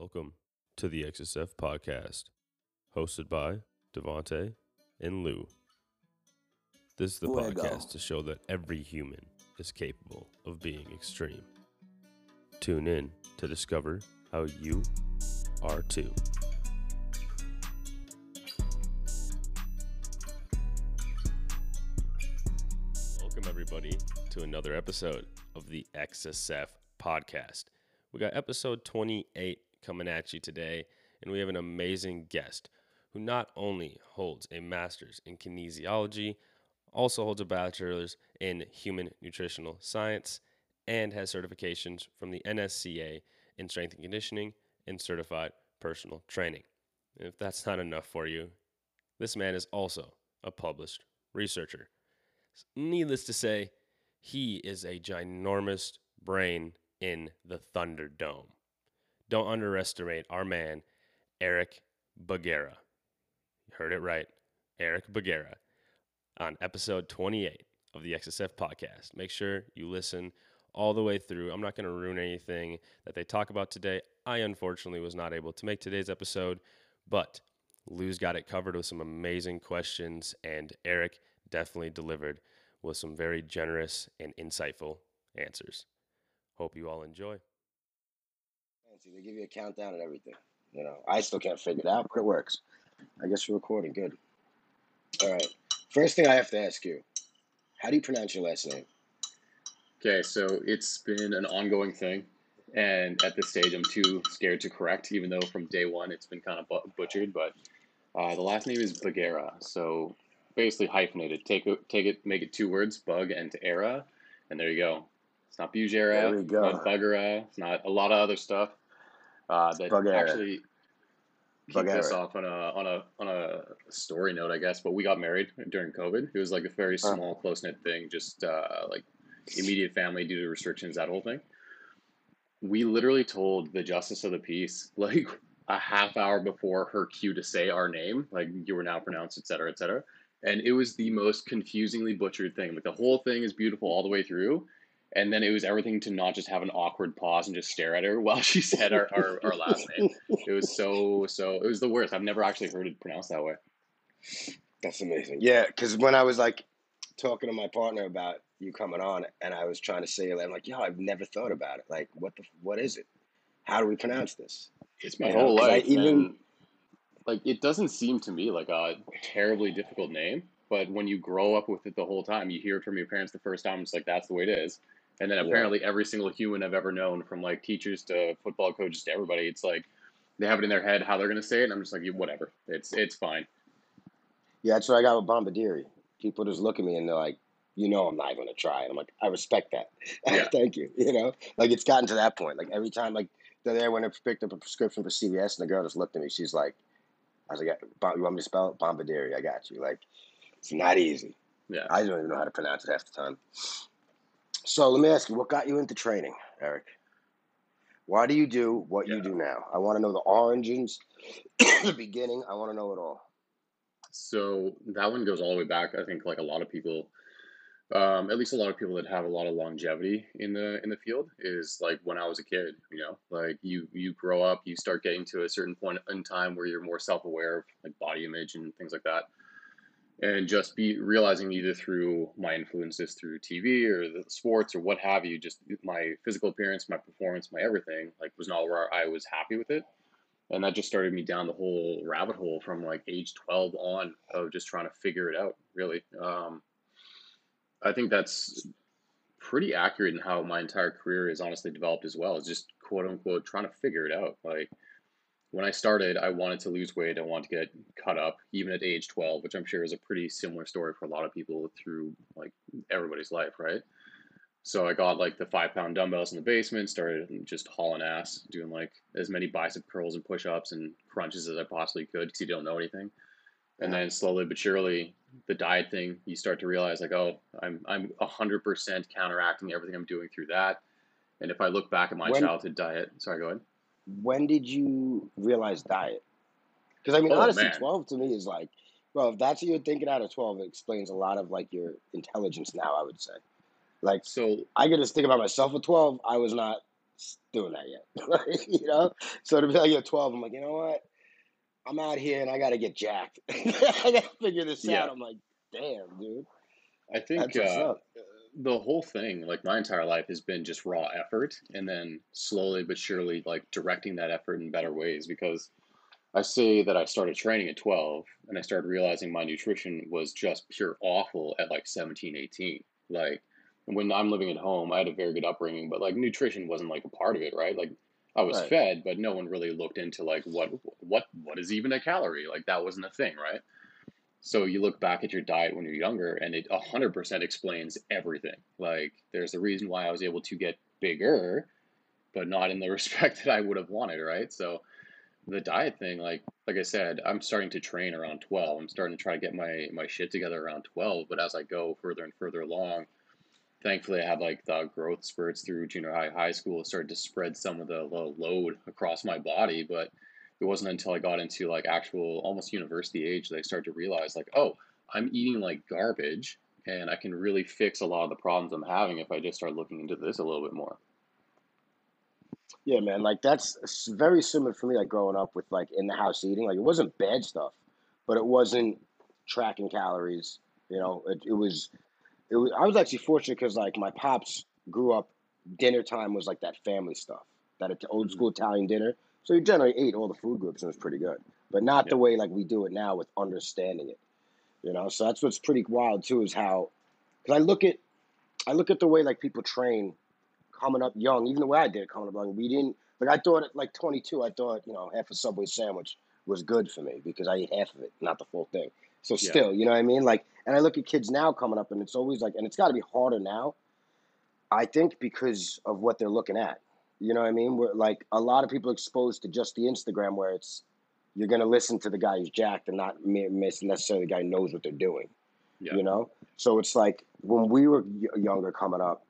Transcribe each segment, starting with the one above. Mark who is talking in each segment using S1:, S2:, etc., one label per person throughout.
S1: Welcome to the XSF podcast, hosted by Devonte and Lou. This is the
S2: Fuego.
S1: podcast to show that every human is capable of being extreme. Tune in to discover how you are too. Welcome, everybody, to another episode of the XSF podcast. We got episode 28 coming at you today, and we have an amazing guest who not only holds a master's in kinesiology, also holds a bachelor's in human nutritional science, and has certifications from the NSCA in strength and conditioning and certified personal training. And if that's not enough for you, this man is also a published researcher. Needless to say, he is a ginormous brain in the Thunderdome. Don't underestimate our man, Eric Bagera. You heard it right, Eric Bagera, on episode 28 of the XSF podcast. Make sure you listen all the way through. I'm not going to ruin anything that they talk about today. I unfortunately was not able to make today's episode, but Lou's got it covered with some amazing questions, and Eric definitely delivered with some very generous and insightful answers. Hope you all enjoy.
S2: Fancy. They give you a countdown and everything. You know, I still can't figure it out, but it works. I guess we're recording. Good. All right. First thing I have to ask you: How do you pronounce your last name?
S3: Okay, so it's been an ongoing thing, and at this stage, I'm too scared to correct, even though from day one it's been kind of bu- butchered. But uh, the last name is Bagera, so basically hyphenated. Take it, take it, make it two words, bug and era, and there you go. It's not Bugera,
S2: There we go.
S3: not Buggera, it's not a lot of other stuff uh, that actually kicked us off on a on a on a story note, I guess. But we got married during COVID. It was like a very small, close knit thing, just uh, like immediate family due to restrictions, that whole thing. We literally told the justice of the peace like a half hour before her cue to say our name, like you were now pronounced, et cetera, et cetera. And it was the most confusingly butchered thing. Like the whole thing is beautiful all the way through. And then it was everything to not just have an awkward pause and just stare at her while she said our, our, our last name. It was so, so, it was the worst. I've never actually heard it pronounced that way.
S2: That's amazing. Yeah, because when I was like talking to my partner about you coming on, and I was trying to say it, I'm like, yo, I've never thought about it. Like, what the, what is it? How do we pronounce this?
S3: It's my
S2: You know, I
S3: life.
S2: even-
S3: like it doesn't seem to me like a terribly difficult name, but when you grow up with it the whole time, you hear it from your parents the first time, it's like that's the way it is. And then
S2: Yeah.
S3: apparently every single human I've ever known, from like teachers to football coaches to everybody, it's like they have it in their head how they're gonna say it, and I'm just like, "Yeah, whatever, it's it's fine.
S2: Yeah, that's what I got with Bombardieri. People just look at me and they're like, you know, I'm not going to try. And I'm like, I respect that.
S3: Yeah.
S2: Thank you. You know, like it's gotten to that point. Like every time, like the day when I picked up a prescription for CVS and the girl just looked at me, she's like, I was like, you want me to spell it? Bombardieri. I got you. Like, it's not easy.
S3: Yeah.
S2: I don't even know how to pronounce it half the time. So let me ask you, what got you into training, Eric? Why do you do what you do now? I want to know the origins, the beginning. I want to know it all.
S3: So that one goes all the way back. I think like a lot of people, um, at least a lot of people that have a lot of longevity in the in the field is like when I was a kid. You know, like you you grow up, you start getting to a certain point in time where you're more self aware of like body image and things like that, and just be realizing either through my influences through TV or the sports or what have you, just my physical appearance, my performance, my everything like was not where I was happy with it. And that just started me down the whole rabbit hole from like age 12 on of just trying to figure it out really. Um, i think that's pretty accurate in how my entire career is honestly developed as well. Is just quote unquote trying to figure it out. Like when i started i wanted to lose weight i wanted to get cut up even at age 12 which i'm sure is a pretty similar story for a lot of people through like everybody's life right so I got like the five pound dumbbells in the basement, started just hauling ass, doing like as many bicep curls and push ups and crunches as I possibly could because you don't know anything. And
S2: Yeah.
S3: then slowly but surely, the diet thing, you start to realize like, oh, I'm I'm hundred percent counteracting everything I'm doing through that. And if I look back at my
S2: When-
S3: childhood diet, sorry, go ahead.
S2: When did you realize diet? Because I mean,
S3: Oh,
S2: honestly,
S3: man.
S2: twelve to me is like, well, if that's what you're thinking out of twelve, it explains a lot of like your intelligence now. I would say, like,
S3: So
S2: I could just think about myself at twelve. I was not doing that yet. you know? So to be like, you're 12, I'm like, you know what? I'm out here and I got to get jacked. I got to figure this
S3: Yeah.
S2: out. I'm like, damn, dude.
S3: I think uh. The whole thing, like my entire life, has been just raw effort, and then slowly but surely, like directing that effort in better ways. Because I say that I started training at 12, and I started realizing my nutrition was just pure awful at like 17, 18. Like when I'm living at home, I had a very good upbringing, but like nutrition wasn't like a part of it, right? Like I was
S2: Right.
S3: fed, but no one really looked into like what what what is even a calorie? Like that wasn't a thing, right? So you look back at your diet when you're younger, and it 100% explains everything. Like, there's a reason why I was able to get bigger, but not in the respect that I would have wanted, right? So the diet thing, like like I said, I'm starting to train around 12. I'm starting to try to get my my shit together around 12. But as I go further and further along, thankfully I had like the growth spurts through junior high, high school, started to spread some of the lo- load across my body, but it wasn't until I got into like actual almost university age that I started to realize like, oh, I'm eating like garbage and I can really fix a lot of the problems I'm having if I just start looking into this a little bit more.
S2: Yeah, man. Like that's very similar for me. Like growing up with like in the house eating, like it wasn't bad stuff, but it wasn't tracking calories. You know, it, it was. It was. I was actually fortunate because like my pops grew up. Dinner time was like that family stuff, that old
S3: Mhm.
S2: school Italian dinner. So you generally ate all the food groups and it was pretty good, but not the way like we do it now with understanding it. You know, so that's what's pretty wild too is how, because I look at, I look at the way like people train coming up young, even the way I did it coming up young, we didn't like I thought at like 22, I thought you know half a Subway sandwich was good for me because I ate half of it, not the full thing. So
S3: Yeah.
S2: still, you know what I mean? Like, and I look at kids now coming up, and it's always like, and it's got to be harder now. I think because of what they're looking at. You know what I mean? Where like a lot of people exposed to just the Instagram, where it's you're gonna listen to the guy who's jacked and not miss necessarily the guy knows what they're doing
S3: Yeah.
S2: you know so it's like when we were younger coming up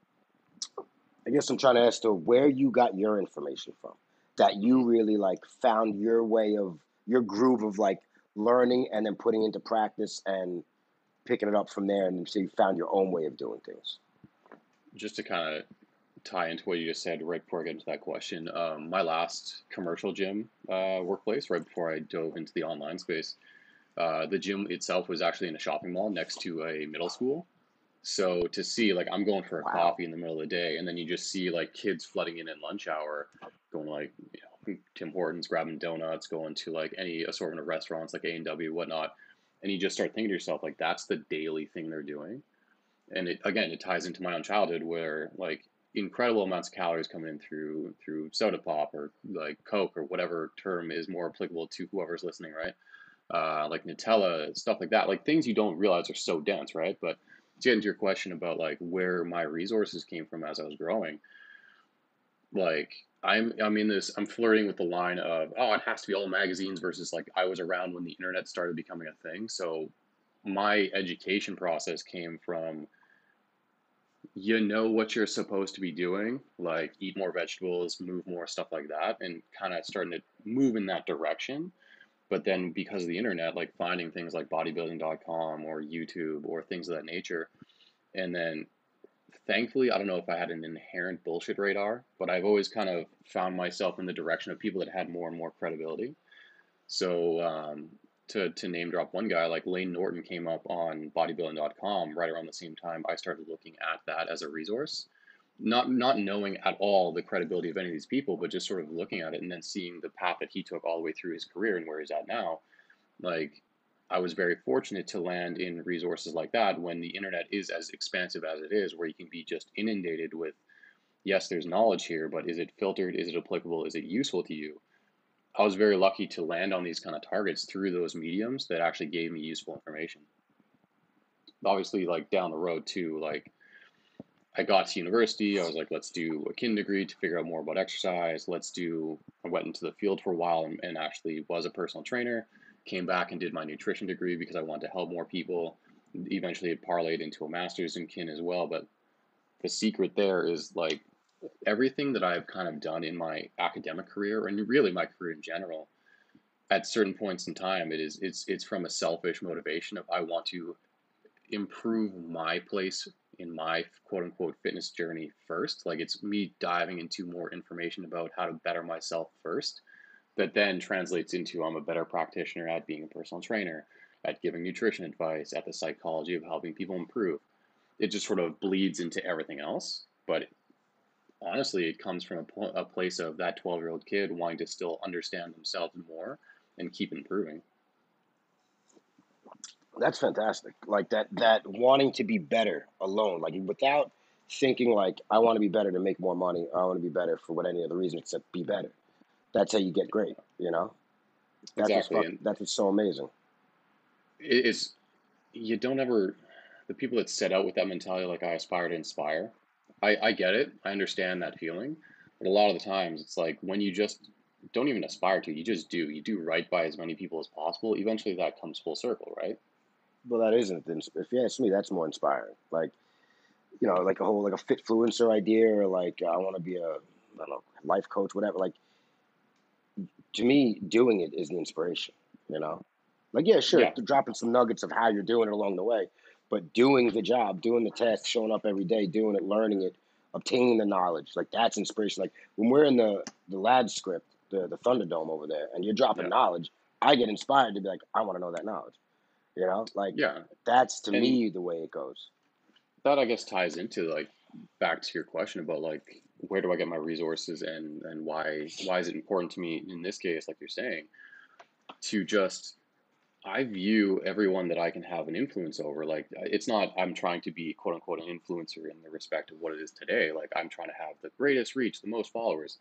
S2: i guess i'm trying to ask to where you got your information from that you really like found your way of your groove of like learning and then putting into practice and picking it up from there and so you found your own way of doing things
S3: Just to kind of tie into what you just said right before I get into that question, um, my last commercial gym uh, workplace, right before I dove into the online space, uh, the gym itself was actually in a shopping mall next to a middle school. So to see, like, I'm going for a
S2: Wow.
S3: coffee in the middle of the day, and then you just see like kids flooding in at lunch hour, going like, you know, Tim Hortons, grabbing donuts, going to like any assortment of restaurants like A and W, whatnot, and you just start thinking to yourself, like, that's the daily thing they're doing and it again it ties into my own childhood where like incredible amounts of calories coming in through through soda pop or like coke or whatever term is more applicable to whoever's listening right? Uh, like nutella stuff like that. Like things you don't realize are so dense right? But to get into your question about like where my resources came from as i was growing like i'm i'm in this i'm flirting with the line of oh it has to be all magazines versus like i was around when the internet started becoming a thing. So my education process came from you know what you're supposed to be doing, like eat more vegetables, move more, stuff like that, and kind of starting to move in that direction. But then because of the internet, like finding things like bodybuilding.com or YouTube or things of that nature. And then thankfully, I don't know if I had an inherent bullshit radar, but I've always kind of found myself in the direction of people that had more and more credibility. So um, to, to name drop one guy, like Lane Norton came up on bodybuilding.com right around the same time I started looking at that as a resource. Not not knowing at all the credibility of any of these people, but just sort of looking at it and then seeing the path that he took all the way through his career and where he's at now. Like I was very fortunate to land in resources like that when the internet is as expansive as it is, where you can be just inundated with yes, there's knowledge here, but is it filtered? Is it applicable? Is it useful to you? I was very lucky to land on these kind of targets through those mediums that actually gave me useful information. Obviously, like down the road too, like I got to university, I was like, let's do a kin degree to figure out more about exercise. Let's do, I went into the field for a while and, and actually was a personal trainer. Came back and did my nutrition degree because I wanted to help more people. Eventually, it parlayed into a master's in kin as well. But the secret there is like everything that I've kind of done in my academic career and really my career in general, at certain points in time, it is it's it's from a selfish motivation of I want to improve my place in my quote unquote fitness journey first. Like it's me diving into more information about how to better myself first, that then translates into I'm a better practitioner at being a personal trainer, at giving nutrition advice, at the psychology of helping people improve. It just sort of bleeds into everything else. But honestly, it comes from a, a place of that 12 year old kid wanting to still understand themselves more and keep improving.
S2: That's fantastic. Like that that wanting to be better alone, like without thinking like I want to be better to make more money, or I want to be better for what any other reason except be better. That's how you get great, you know? That's
S3: Exactly.
S2: what's that's what's so amazing.
S3: it is, you don't ever, the people that set out with that mentality, like I aspire to inspire, I, I get it. I understand that feeling. But a lot of the times it's like when you just don't even aspire to, you just do. You do right by as many people as possible. Eventually that comes full circle, right?
S2: Well, that isn't. If you ask me, that's more inspiring. Like, you know, like a whole like a fitfluencer idea, or like uh, I want to be a I don't know life coach, whatever. Like to me, doing it is the inspiration. You know, like yeah, sure,
S3: Yeah.
S2: dropping some nuggets of how you're doing it along the way, but doing the job, doing the test, showing up every day, doing it, learning it, obtaining the knowledge, like that's inspiration. Like when we're in the the lad script, the the Thunderdome over there, and you're dropping
S3: Yeah.
S2: knowledge, I get inspired to be like, I want to know that knowledge. You know, like
S3: Yeah.
S2: that's to
S3: And
S2: me the way it goes.
S3: that I guess ties into like back to your question about like where do I get my resources and and why why is it important to me in this case, like you're saying, to just I view everyone that I can have an influence over. Like uh, it's not I'm trying to be quote unquote an influencer in the respect of what it is today. Like I'm trying to have the greatest reach, the most followers.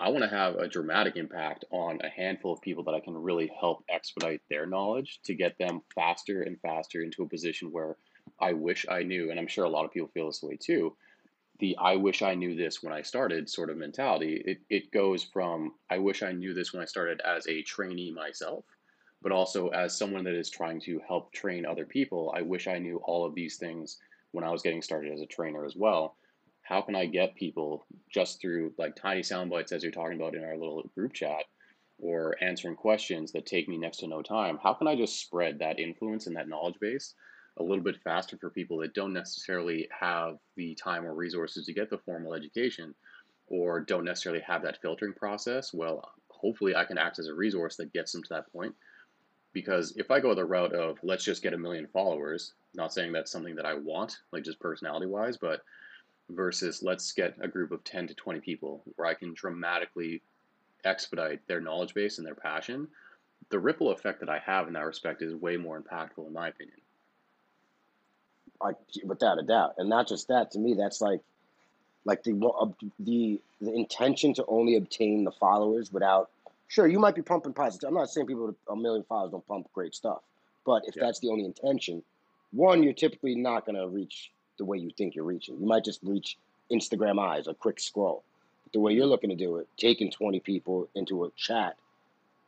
S3: I want to have a dramatic impact on a handful of people that I can really help expedite their knowledge to get them faster and faster into a position where I wish I knew, and I'm sure a lot of people feel this way too. The I wish I knew this when I started sort of mentality, it, it goes from I wish I knew this when I started as a trainee myself, but also as someone that is trying to help train other people. I wish I knew all of these things when I was getting started as a trainer as well. How can I get people just through like tiny sound bites, as you're talking about in our little group chat, or answering questions that take me next to no time? How can I just spread that influence and that knowledge base a little bit faster for people that don't necessarily have the time or resources to get the formal education or don't necessarily have that filtering process? Well, hopefully I can act as a resource that gets them to that point. Because if I go the route of let's just get a million followers, not saying that's something that I want, like just personality wise, but versus let's get a group of 10 to 20 people where I can dramatically expedite their knowledge base and their passion, the ripple effect that I have in that respect is way more impactful, in my opinion.
S2: Like without a doubt, and not just that. To me, that's like like the uh, the the intention to only obtain the followers without. Sure, you might be pumping positive. I'm not saying people with a million followers don't pump great stuff, but if
S3: Yeah.
S2: that's the only intention, one, you're typically not going to reach the way you think you're reaching. You might just reach Instagram eyes, a quick scroll. But the way you're looking to do it, taking 20 people into a chat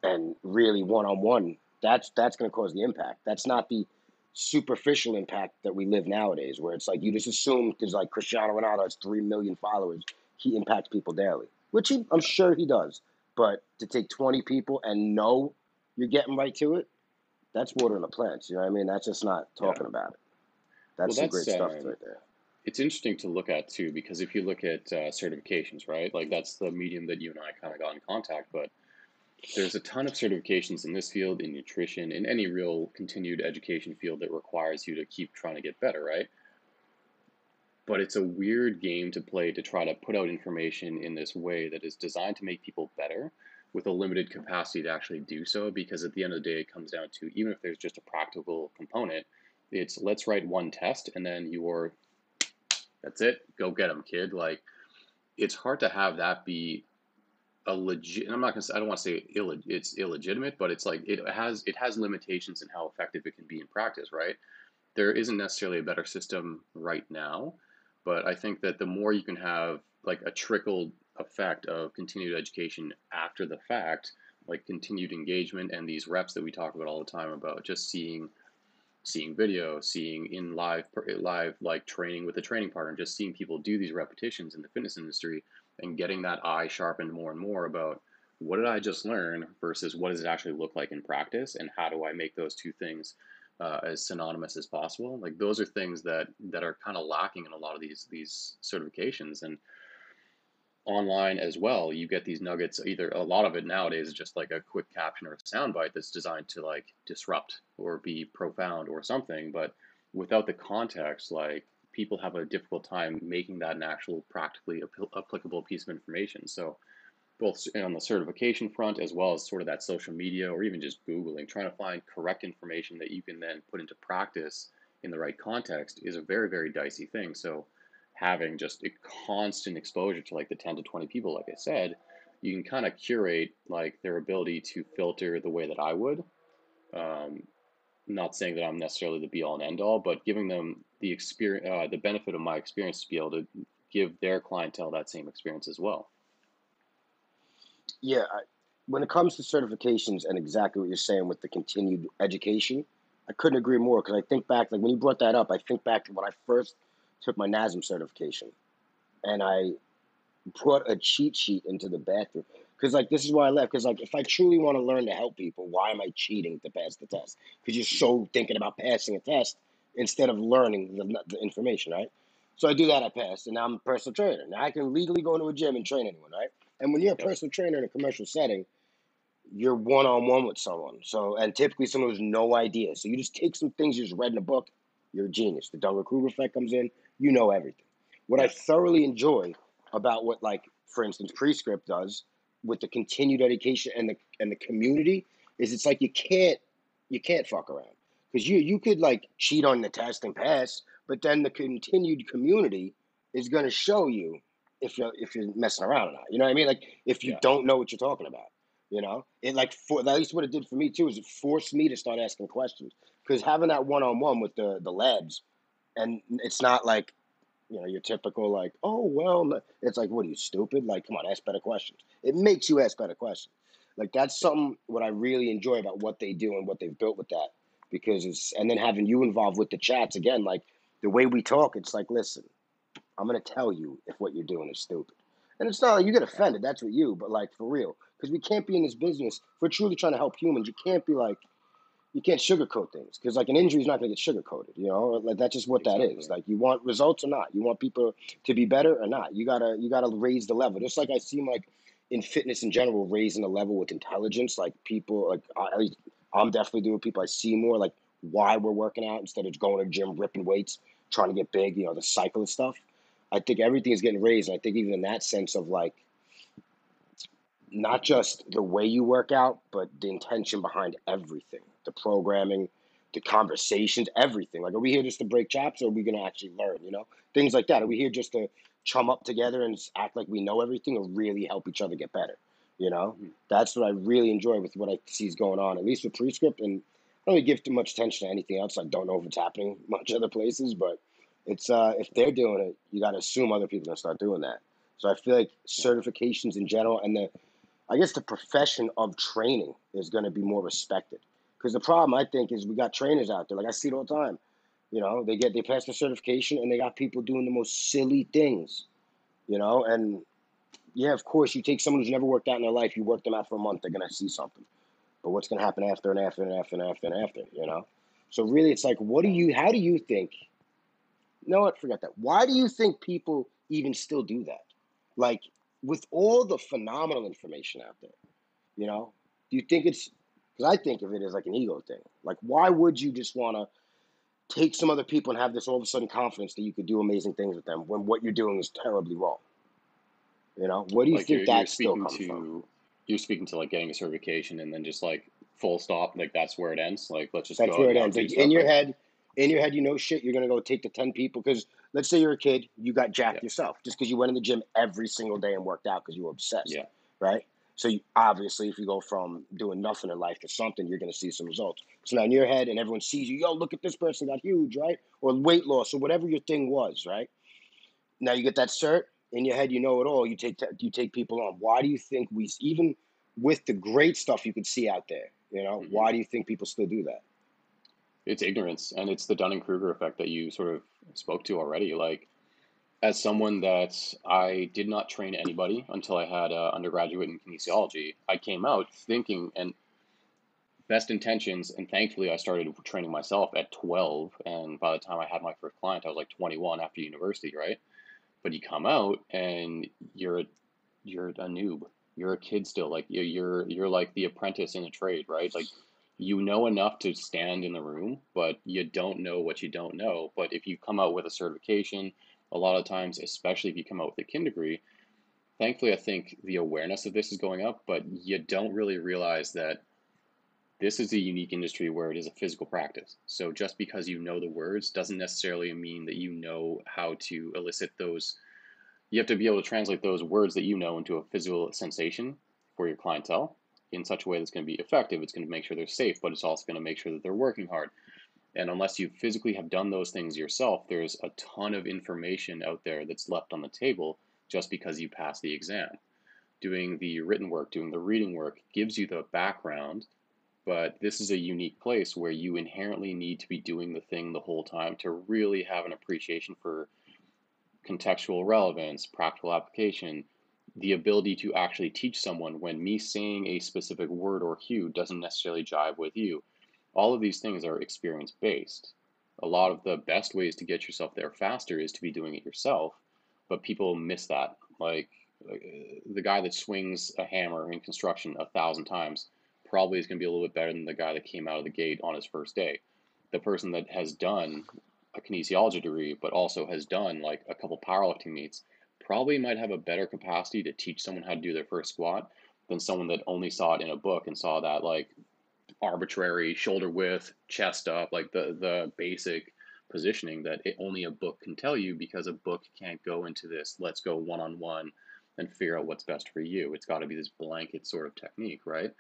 S2: and really one on one, that's that's going to cause the impact. That's not the superficial impact that we live nowadays, where it's like you just assume because like Cristiano Ronaldo has three million followers, he impacts people daily, which he, I'm sure he does. But to take 20 people and know you're getting right to it, that's watering the plants. You know what I mean? That's just not
S3: Yeah.
S2: talking about it. That's
S3: Well,
S2: some
S3: that's
S2: great stuff
S3: um,
S2: right there.
S3: it's interesting to look at too, because if you look at uh, certifications, right, like that's the medium that you and I kind of got in contact. But there's a ton of certifications in this field, in nutrition, in any real continued education field that requires you to keep trying to get better, right? But it's a weird game to play to try to put out information in this way that is designed to make people better with a limited capacity to actually do so. Because at the end of the day, it comes down to even if there's just a practical component, it's let's write one test and then you're that's it, go get them, kid. Like it's hard to have that be a legit. I'm not gonna say I don't want to say illeg, it's illegitimate, but it's like it has it has limitations in how effective it can be in practice, right? There isn't necessarily a better system right now, but I think that the more you can have like a trickled effect of continued education after the fact, like continued engagement and these reps that we talk about all the time about just seeing seeing video, seeing in live live like training with a training partner, just seeing people do these repetitions in the fitness industry and getting that eye sharpened more and more about what did I just learn versus what does it actually look like in practice and how do I make those two things uh, as synonymous as possible. Like those are things that that are kind of lacking in a lot of these these certifications and online as well. You get these nuggets. Either a lot of it nowadays is just like a quick caption or a soundbite that's designed to like disrupt or be profound or something, but without the context, like people have a difficult time making that an actual practically applicable piece of information. So both on the certification front as well as sort of that social media or even just Googling, trying to find correct information that you can then put into practice in the right context is a very, very dicey thing. So having just a constant exposure to like the 10 to 20 people, like I said, you can kind of curate like their ability to filter the way that I would. Um, not saying that I'm necessarily the be all and end all, but giving them the experience, uh, the benefit of my experience to be able to give their clientele that same experience as well.
S2: Yeah, I, when it comes to certifications and exactly what you're saying with the continued education, I couldn't agree more because I think back, like when you brought that up, I think back to when I first took my NASM certification and I put a cheat sheet into the bathroom. Because like this is why I left. Because like if I truly want to learn to help people, why am I cheating to pass the test? Because you're so thinking about passing a test instead of learning the, the information, right? So I do that, I pass, and now I'm a personal trainer. Now I can legally go into a gym and train anyone, right? And when you're a personal trainer in a commercial setting, you're one on one with someone. So, and typically someone has no idea. So you just take some things you just read in a book. You're a genius. The Dunning Kruger effect comes in. You know everything. What I thoroughly enjoy about what, like, for instance, Prescript does with the continued education and the and the community is it's like you can't you can't fuck around because you you could like cheat on the test and pass, but then the continued community is going to show you if you're if you're messing around or not. You know what I mean? Like if you yeah. don't know what you're talking about. You know, it like for at least what it did for me too is it forced me to start asking questions because having that one on one with the the labs, and it's not like you know your typical like oh well it's like what are you stupid like come on ask better questions it makes you ask better questions like that's something what i really enjoy about what they do and what they've built with that because it's and then having you involved with the chats again like the way we talk it's like listen I'm gonna tell you if what you're doing is stupid. And it's not like you get offended. That's what you. But like for real, because we can't be in this business. If we're truly trying to help humans, you can't be like, you can't sugarcoat things because like an injury is not gonna get sugarcoated. You know, like that's just what that is. Like you want results or not. You want people to be better or not. You gotta you gotta raise the level. Just like I seem like in fitness in general, raising the level with intelligence. Like people, like at least I'm definitely doing. People I see more like why we're working out instead of going to gym ripping weights, trying to get big. You know, the cycle of stuff I think everything is getting raised. I think even in that sense of like not just the way you work out, but the intention behind everything, the programming, the conversations, everything. Like, are we here just to break chops, or are we going to actually learn? You know, things like that. Are we here just to chum up together and act like we know everything, or really help each other get better? You know, mm-hmm. that's what I really enjoy with what I see is going on, at least with Prescript. And I don't really give too much attention to anything else. I don't know if it's happening much other places, but it's uh, if they're doing it, you got to assume other people are gonna start doing that. So I feel like certifications in general and the, I guess the profession of training is gonna be more respected. Because the problem I think is we got trainers out there, like I see it all the time. You know, they get they pass the certification and they got people doing the most silly things. You know, and yeah, of course, you take someone who's never worked out in their life, you work them out for a month, they're gonna see something. But what's gonna happen after and after and after and after and after? You know. So really, it's like, what do you? How do you think no, what? Forget that. Why do you think people even still do that? Like with all the phenomenal information out there, you know, do you think it's because I think of it as like an ego thing. Like, why would you just want to take some other people and have this all of a sudden confidence that you could do amazing things with them when what you're doing is terribly wrong? You know, what do you like think that still comes
S3: to,
S2: from?
S3: You're speaking to like getting a certification and then just like full stop, like that's where it ends. Like, let's just
S2: that's where it ends. Like, in your head, in your head, you know shit, you're gonna go take the ten people because let's say you're a kid, you got jacked yeah. yourself just because you went in the gym every single day and worked out because you were obsessed.
S3: Yeah.
S2: Right. So you, obviously, if you go from doing nothing in life to something, you're gonna see some results. So now in your head, and everyone sees you, yo, look at this person got huge, right? Or weight loss, or whatever your thing was, right? Now you get that cert in your head, you know it all. You take you take people on. Why do you think we even with the great stuff you could see out there, you know, mm-hmm. why do you think people still do that?
S3: It's ignorance and it's the Dunning Kruger effect that you sort of spoke to already. Like, as someone that I did not train anybody until I had uh, undergraduate in kinesiology, I came out thinking and best intentions, and thankfully I started training myself at 12, and by the time I had my first client, I was like 21 after university, right? But you come out and you're a, you're a noob. You're a kid still. Like you're you're like the apprentice in a trade, right? Like you know enough to stand in the room, but you don't know what you don't know. But if you come out with a certification, a lot of times, especially if you come out with a kin degree, thankfully I think the awareness of this is going up, but you don't really realize that this is a unique industry where it is a physical practice. So just because you know the words doesn't necessarily mean that you know how to elicit those. You have to be able to translate those words that you know into a physical sensation for your clientele in such a way that's going to be effective. It's going to make sure they're safe, but it's also going to make sure that they're working hard. And unless you physically have done those things yourself, there's a ton of information out there that's left on the table just because you passed the exam. Doing the written work, doing the reading work gives you the background but this is a unique place where you inherently need to be doing the thing the whole time to really have an appreciation for contextual relevance, practical application, the ability to actually teach someone when me saying a specific word or cue doesn't necessarily jive with you. All of these things are experience based. A lot of the best ways to get yourself there faster is to be doing it yourself, but people miss that. Like uh, the guy that swings a hammer in construction a thousand times probably is going to be a little bit better than the guy that came out of the gate on his first day. The person that has done a kinesiology degree, but also has done like a couple powerlifting meets, probably might have a better capacity to teach someone how to do their first squat than someone that only saw it in a book and saw that like arbitrary shoulder width, chest up, like the the basic positioning that it, only a book can tell you because a book can't go into this. Let's go one on one and figure out what's best for you. It's got to be this blanket sort of technique, right?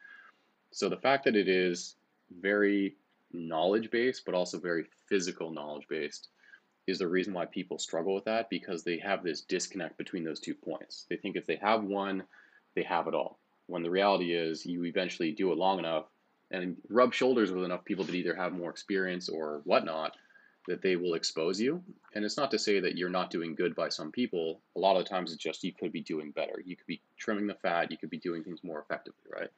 S3: So the fact that it is very knowledge based, but also very physical knowledge based, is the reason why people struggle with that because they have this disconnect between those two points. They think if they have one, they have it all. When the reality is, you eventually do it long enough and rub shoulders with enough people that either have more experience or whatnot that they will expose you. And it's not to say that you're not doing good by some people. A lot of the times it's just you could be doing better. You could be trimming the fat, you could be doing things more effectively, right?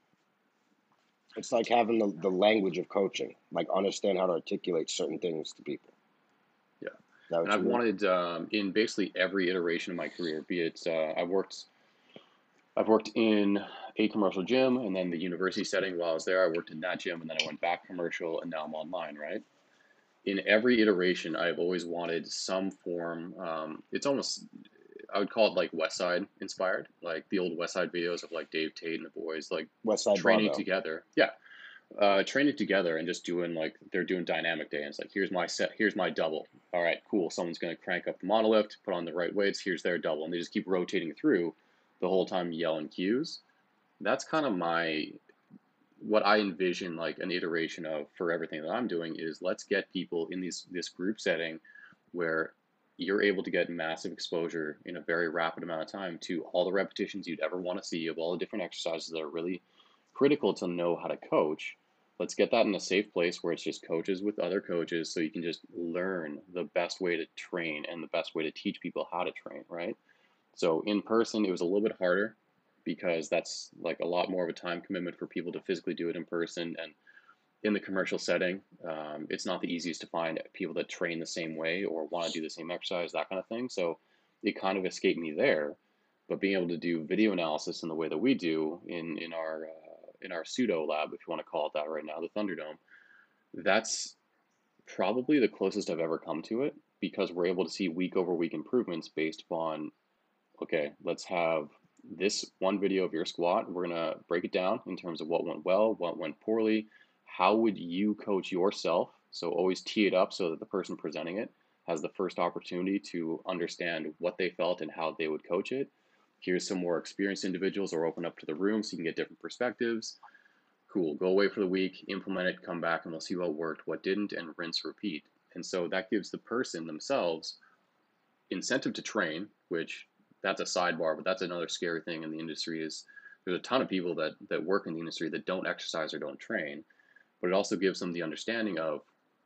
S2: It's like having the, the language of coaching, like understand how to articulate certain things to people.
S3: And I've wanted um, in basically every iteration of my career, be it uh, I've worked I've worked in a commercial gym and then the university setting while I was there, I worked in that gym and then I went back commercial and now I'm online, right? In every iteration, I've always wanted some form. Um, it's almost I would call it like West Side inspired, like the old West Side videos of like Dave Tate and the boys, like
S2: West Side
S3: training
S2: Bravo.
S3: together. Yeah, uh, training together and just doing like they're doing dynamic day. And it's like here's my set, here's my double. All right, cool. Someone's gonna crank up the monolift, put on the right weights. Here's their double, and they just keep rotating through the whole time yelling cues. That's kind of my what I envision like an iteration of for everything that I'm doing is let's get people in these this group setting where you're able to get massive exposure in a very rapid amount of time to all the repetitions you'd ever want to see of all the different exercises that are really critical to know how to coach. Let's get that in a safe place where it's just coaches with other coaches so you can just learn the best way to train and the best way to teach people how to train, right? So in person, it was a little bit harder because that's like a lot more of a time commitment for people to physically do it in person and in the commercial setting, um, it's not the easiest to find people that train the same way or want to do the same exercise, that kind of thing. So it kind of escaped me there. But being able to do video analysis in the way that we do in in our uh, in our pseudo lab, if you want to call it that, right now, the Thunderdome, that's probably the closest I've ever come to it because we're able to see week over week improvements based upon, okay, let's have this one video of your squat. We're gonna break it down in terms of what went well, what went poorly, how would you coach yourself? So always tee it up so that the person presenting it has the first opportunity to understand what they felt and how they would coach it. Here's some more experienced individuals or open up to the room so you can get different perspectives. Cool, go away for the week, implement it, come back, and we'll see what worked, what didn't, and rinse, repeat. And so that gives the person themselves incentive to train, which that's a sidebar, but that's another scary thing in the industry is there's a ton of people that, that work in the industry that don't exercise or don't train but it also gives them the understanding of,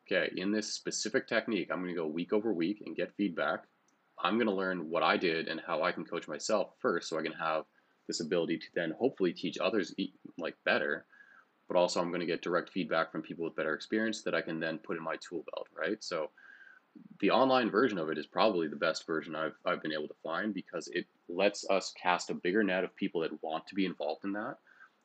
S3: okay, in this specific technique, I'm going to go week over week and get feedback. I'm going to learn what I did and how I can coach myself first so I can have this ability to then hopefully teach others like better. but also I'm going to get direct feedback from people with better experience that I can then put in my tool belt, right? So the online version of it is probably the best version I've, I've been able to find because it lets us cast a bigger net of people that want to be involved in that.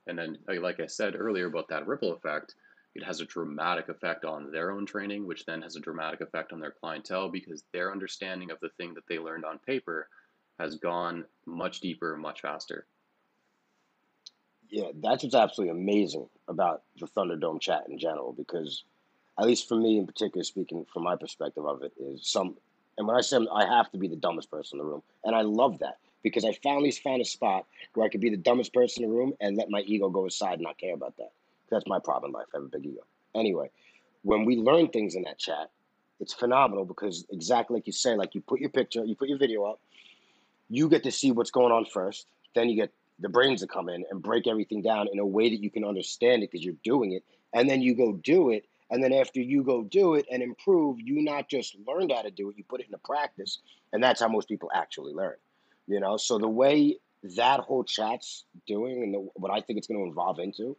S3: And then, like I said earlier about that ripple effect, it has a dramatic effect on their own training, which then has a dramatic effect on their clientele because their understanding of the thing that they learned on paper has gone much deeper, much faster.
S2: Yeah, that's what's absolutely amazing about the Thunderdome chat in general, because at least for me in particular, speaking from my perspective of it, is some. And when I say I have to be the dumbest person in the room, and I love that because I finally found a spot where I could be the dumbest person in the room and let my ego go aside and not care about that. That's my problem in life. I have a big ego. Anyway, when we learn things in that chat, it's phenomenal because exactly like you say, like you put your picture, you put your video up, you get to see what's going on first, then you get the brains to come in and break everything down in a way that you can understand it because you're doing it, and then you go do it, and then after you go do it and improve, you not just learned how to do it, you put it into practice, and that's how most people actually learn. You know, so the way that whole chat's doing and the, what I think it's going to evolve into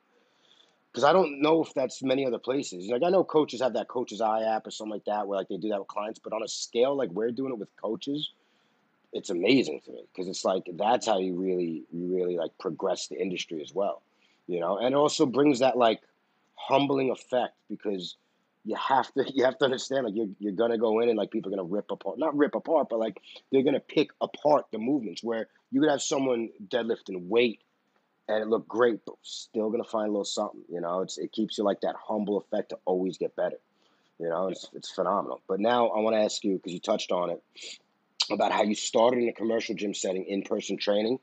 S2: because I don't know if that's many other places. Like I know coaches have that coaches eye app or something like that, where like they do that with clients. But on a scale like we're doing it with coaches, it's amazing to me because it's like that's how you really, you really like progress the industry as well, you know. And it also brings that like humbling effect because you have to you have to understand like you're you're gonna go in and like people are gonna rip apart, not rip apart, but like they're gonna pick apart the movements where you could have someone deadlifting weight and it looked great, but still gonna find a little something. You know, it's it keeps you like that humble effect to always get better. You know, it's it's phenomenal. But now I want to ask you because you touched on it about how you started in a commercial gym setting, in person training.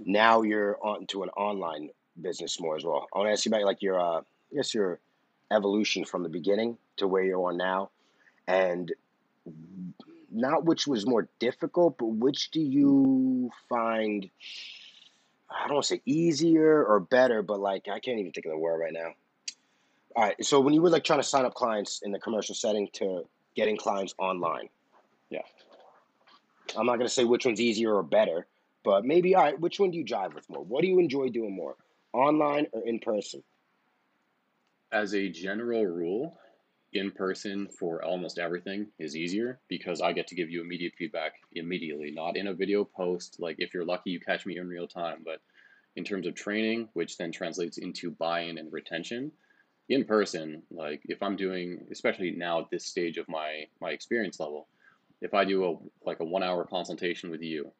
S2: Now you're on to an online business more as well. I want to ask you about like your uh, I guess your evolution from the beginning to where you are now, and not which was more difficult, but which do you find I don't want to say easier or better, but like I can't even think of the word right now. All right, so when you were like trying to sign up clients in the commercial setting to getting clients online,
S3: Yeah.
S2: I'm not gonna say which one's easier or better, but maybe all right, which one do you drive with more? What do you enjoy doing more, online or in person?
S3: As a general rule, in person for almost everything is easier because I get to give you immediate feedback immediately, not in a video post. Like if you're lucky, you catch me in real time. But in terms of training, which then translates into buy in and retention, in person, like if I'm doing, especially now at this stage of my my experience level, if I do a like a one hour consultation with you,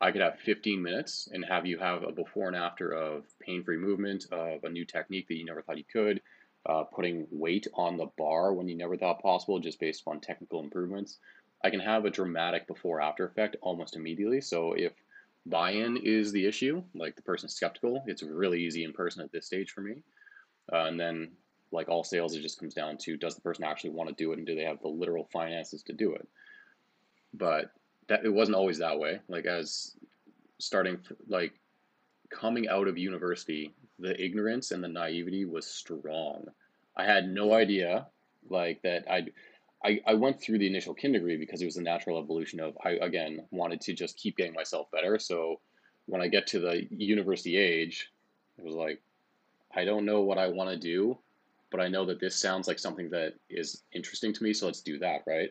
S3: I could have 15 minutes and have you have a before and after of pain free movement, of a new technique that you never thought you could, uh, putting weight on the bar when you never thought possible just based on technical improvements. I can have a dramatic before after effect almost immediately. So if buy in is the issue, like the person's skeptical, it's really easy in person at this stage for me. Uh, and then, like all sales, it just comes down to does the person actually want to do it and do they have the literal finances to do it? But that it wasn't always that way. Like as starting like coming out of university, the ignorance and the naivety was strong. I had no idea like that I'd I, I went through the initial kin degree because it was a natural evolution of I again wanted to just keep getting myself better. So when I get to the university age, it was like I don't know what I want to do, but I know that this sounds like something that is interesting to me, so let's do that, right?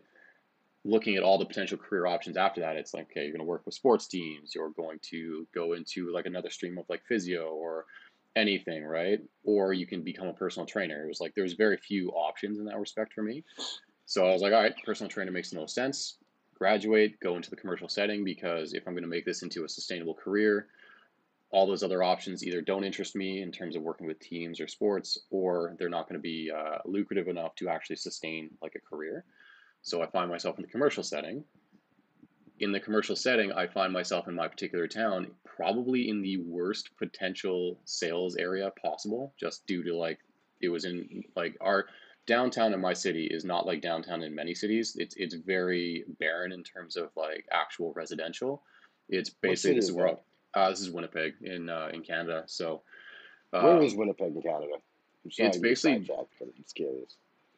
S3: looking at all the potential career options after that, it's like, okay, you're going to work with sports teams, you're going to go into like another stream of like physio or anything, right? Or you can become a personal trainer. It was like there's very few options in that respect for me. So I was like, all right, personal trainer makes the most sense. Graduate, go into the commercial setting because if I'm going to make this into a sustainable career, all those other options either don't interest me in terms of working with teams or sports, or they're not going to be uh, lucrative enough to actually sustain like a career. So I find myself in the commercial setting. In the commercial setting, I find myself in my particular town probably in the worst potential sales area possible, just due to like it was in like our downtown in my city is not like downtown in many cities. It's it's very barren in terms of like actual residential. It's basically this is where uh, this is Winnipeg in uh, in Canada. So
S2: uh, where is Winnipeg in Canada?
S3: it's basically.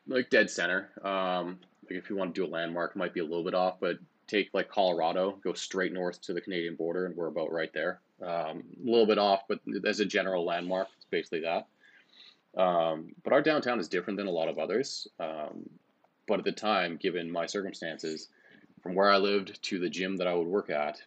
S3: Like dead center. Um, like if you want to do a landmark, it might be a little bit off, but take like Colorado, go straight north to the Canadian border, and we're about right there. Um, a little bit off, but as a general landmark, it's basically that. Um, but our downtown is different than a lot of others. Um, but at the time, given my circumstances, from where I lived to the gym that I would work at,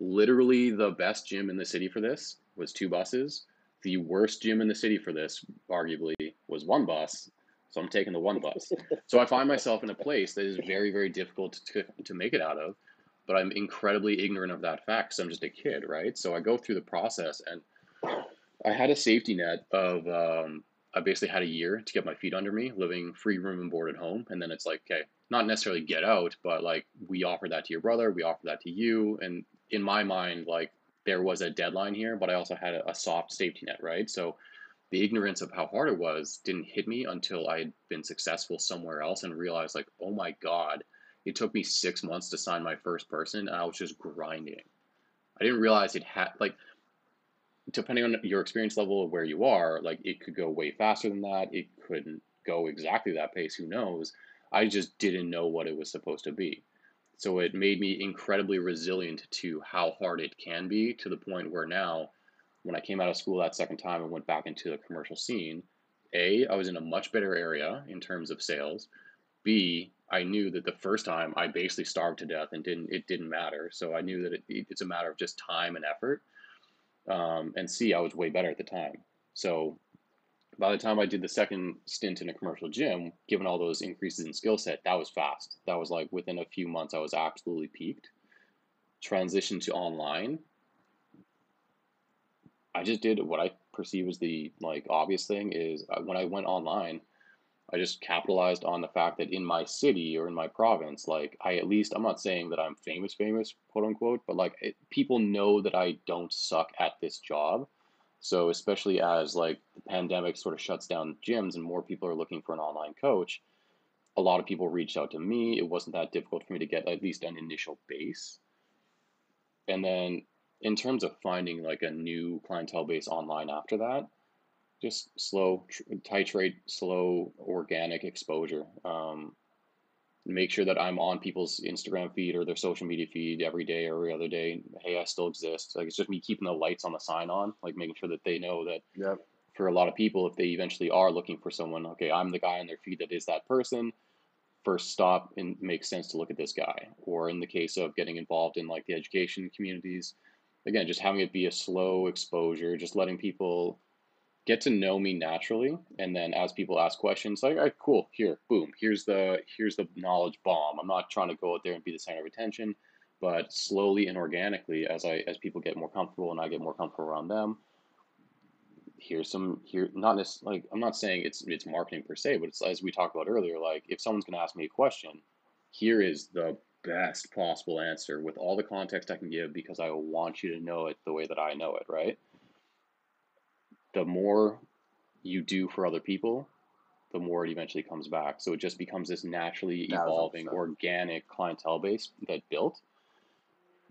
S3: literally the best gym in the city for this was two buses. The worst gym in the city for this, arguably, was one bus. So I'm taking the one bus. so I find myself in a place that is very, very difficult to, to make it out of. But I'm incredibly ignorant of that fact because I'm just a kid, right? So I go through the process and I had a safety net of um, I basically had a year to get my feet under me, living free room and board at home, and then it's like, okay, not necessarily get out, but like we offer that to your brother, we offer that to you, and in my mind, like there was a deadline here, but I also had a, a soft safety net, right? So the ignorance of how hard it was didn't hit me until I had been successful somewhere else and realized like, oh my god, it took me six months to sign my first person, and I was just grinding. I didn't realize it had like depending on your experience level of where you are, like it could go way faster than that. It couldn't go exactly that pace. Who knows? I just didn't know what it was supposed to be. So it made me incredibly resilient to how hard it can be to the point where now, when I came out of school that second time and went back into the commercial scene, A, I was in a much better area in terms of sales. B, I knew that the first time I basically starved to death and didn't it didn't matter. So I knew that it, it's a matter of just time and effort um, and C, I was way better at the time. So by the time I did the second stint in a commercial gym, given all those increases in skill set, that was fast. That was like within a few months, I was absolutely peaked. Transition to online. I just did what I perceive as the like obvious thing is uh, when I went online, I just capitalized on the fact that in my city or in my province, like I at least I'm not saying that I'm famous, famous, quote unquote, but like it, people know that I don't suck at this job. So especially as like the pandemic sort of shuts down gyms and more people are looking for an online coach, a lot of people reached out to me. It wasn't that difficult for me to get at least an initial base. And then in terms of finding like a new clientele base online after that, just slow titrate slow organic exposure. Um, make sure that i'm on people's instagram feed or their social media feed every day or every other day. Hey i still exist. Like it's just me keeping the lights on the sign on like making sure that they know that
S2: Yep.
S3: for a lot of people if they eventually are looking for someone okay i'm the guy on their feed that is that person. First stop and makes sense to look at this guy. Or in the case of getting involved in like the education communities again just having it be a slow exposure just letting people get to know me naturally and then as people ask questions like all right cool here boom here's the here's the knowledge bomb. I'm not trying to go out there and be the center of attention but slowly and organically as i as people get more comfortable and i get more comfortable around them here's some here not necessarily like i'm not saying it's it's marketing per se but it's as we talked about earlier like if someone's to ask me a question here is the best possible answer with all the context i can give because i want you to know it the way that i know it right the more you do for other people, the more it eventually comes back. So it just becomes this naturally evolving,
S2: 1000%.
S3: organic clientele base that built.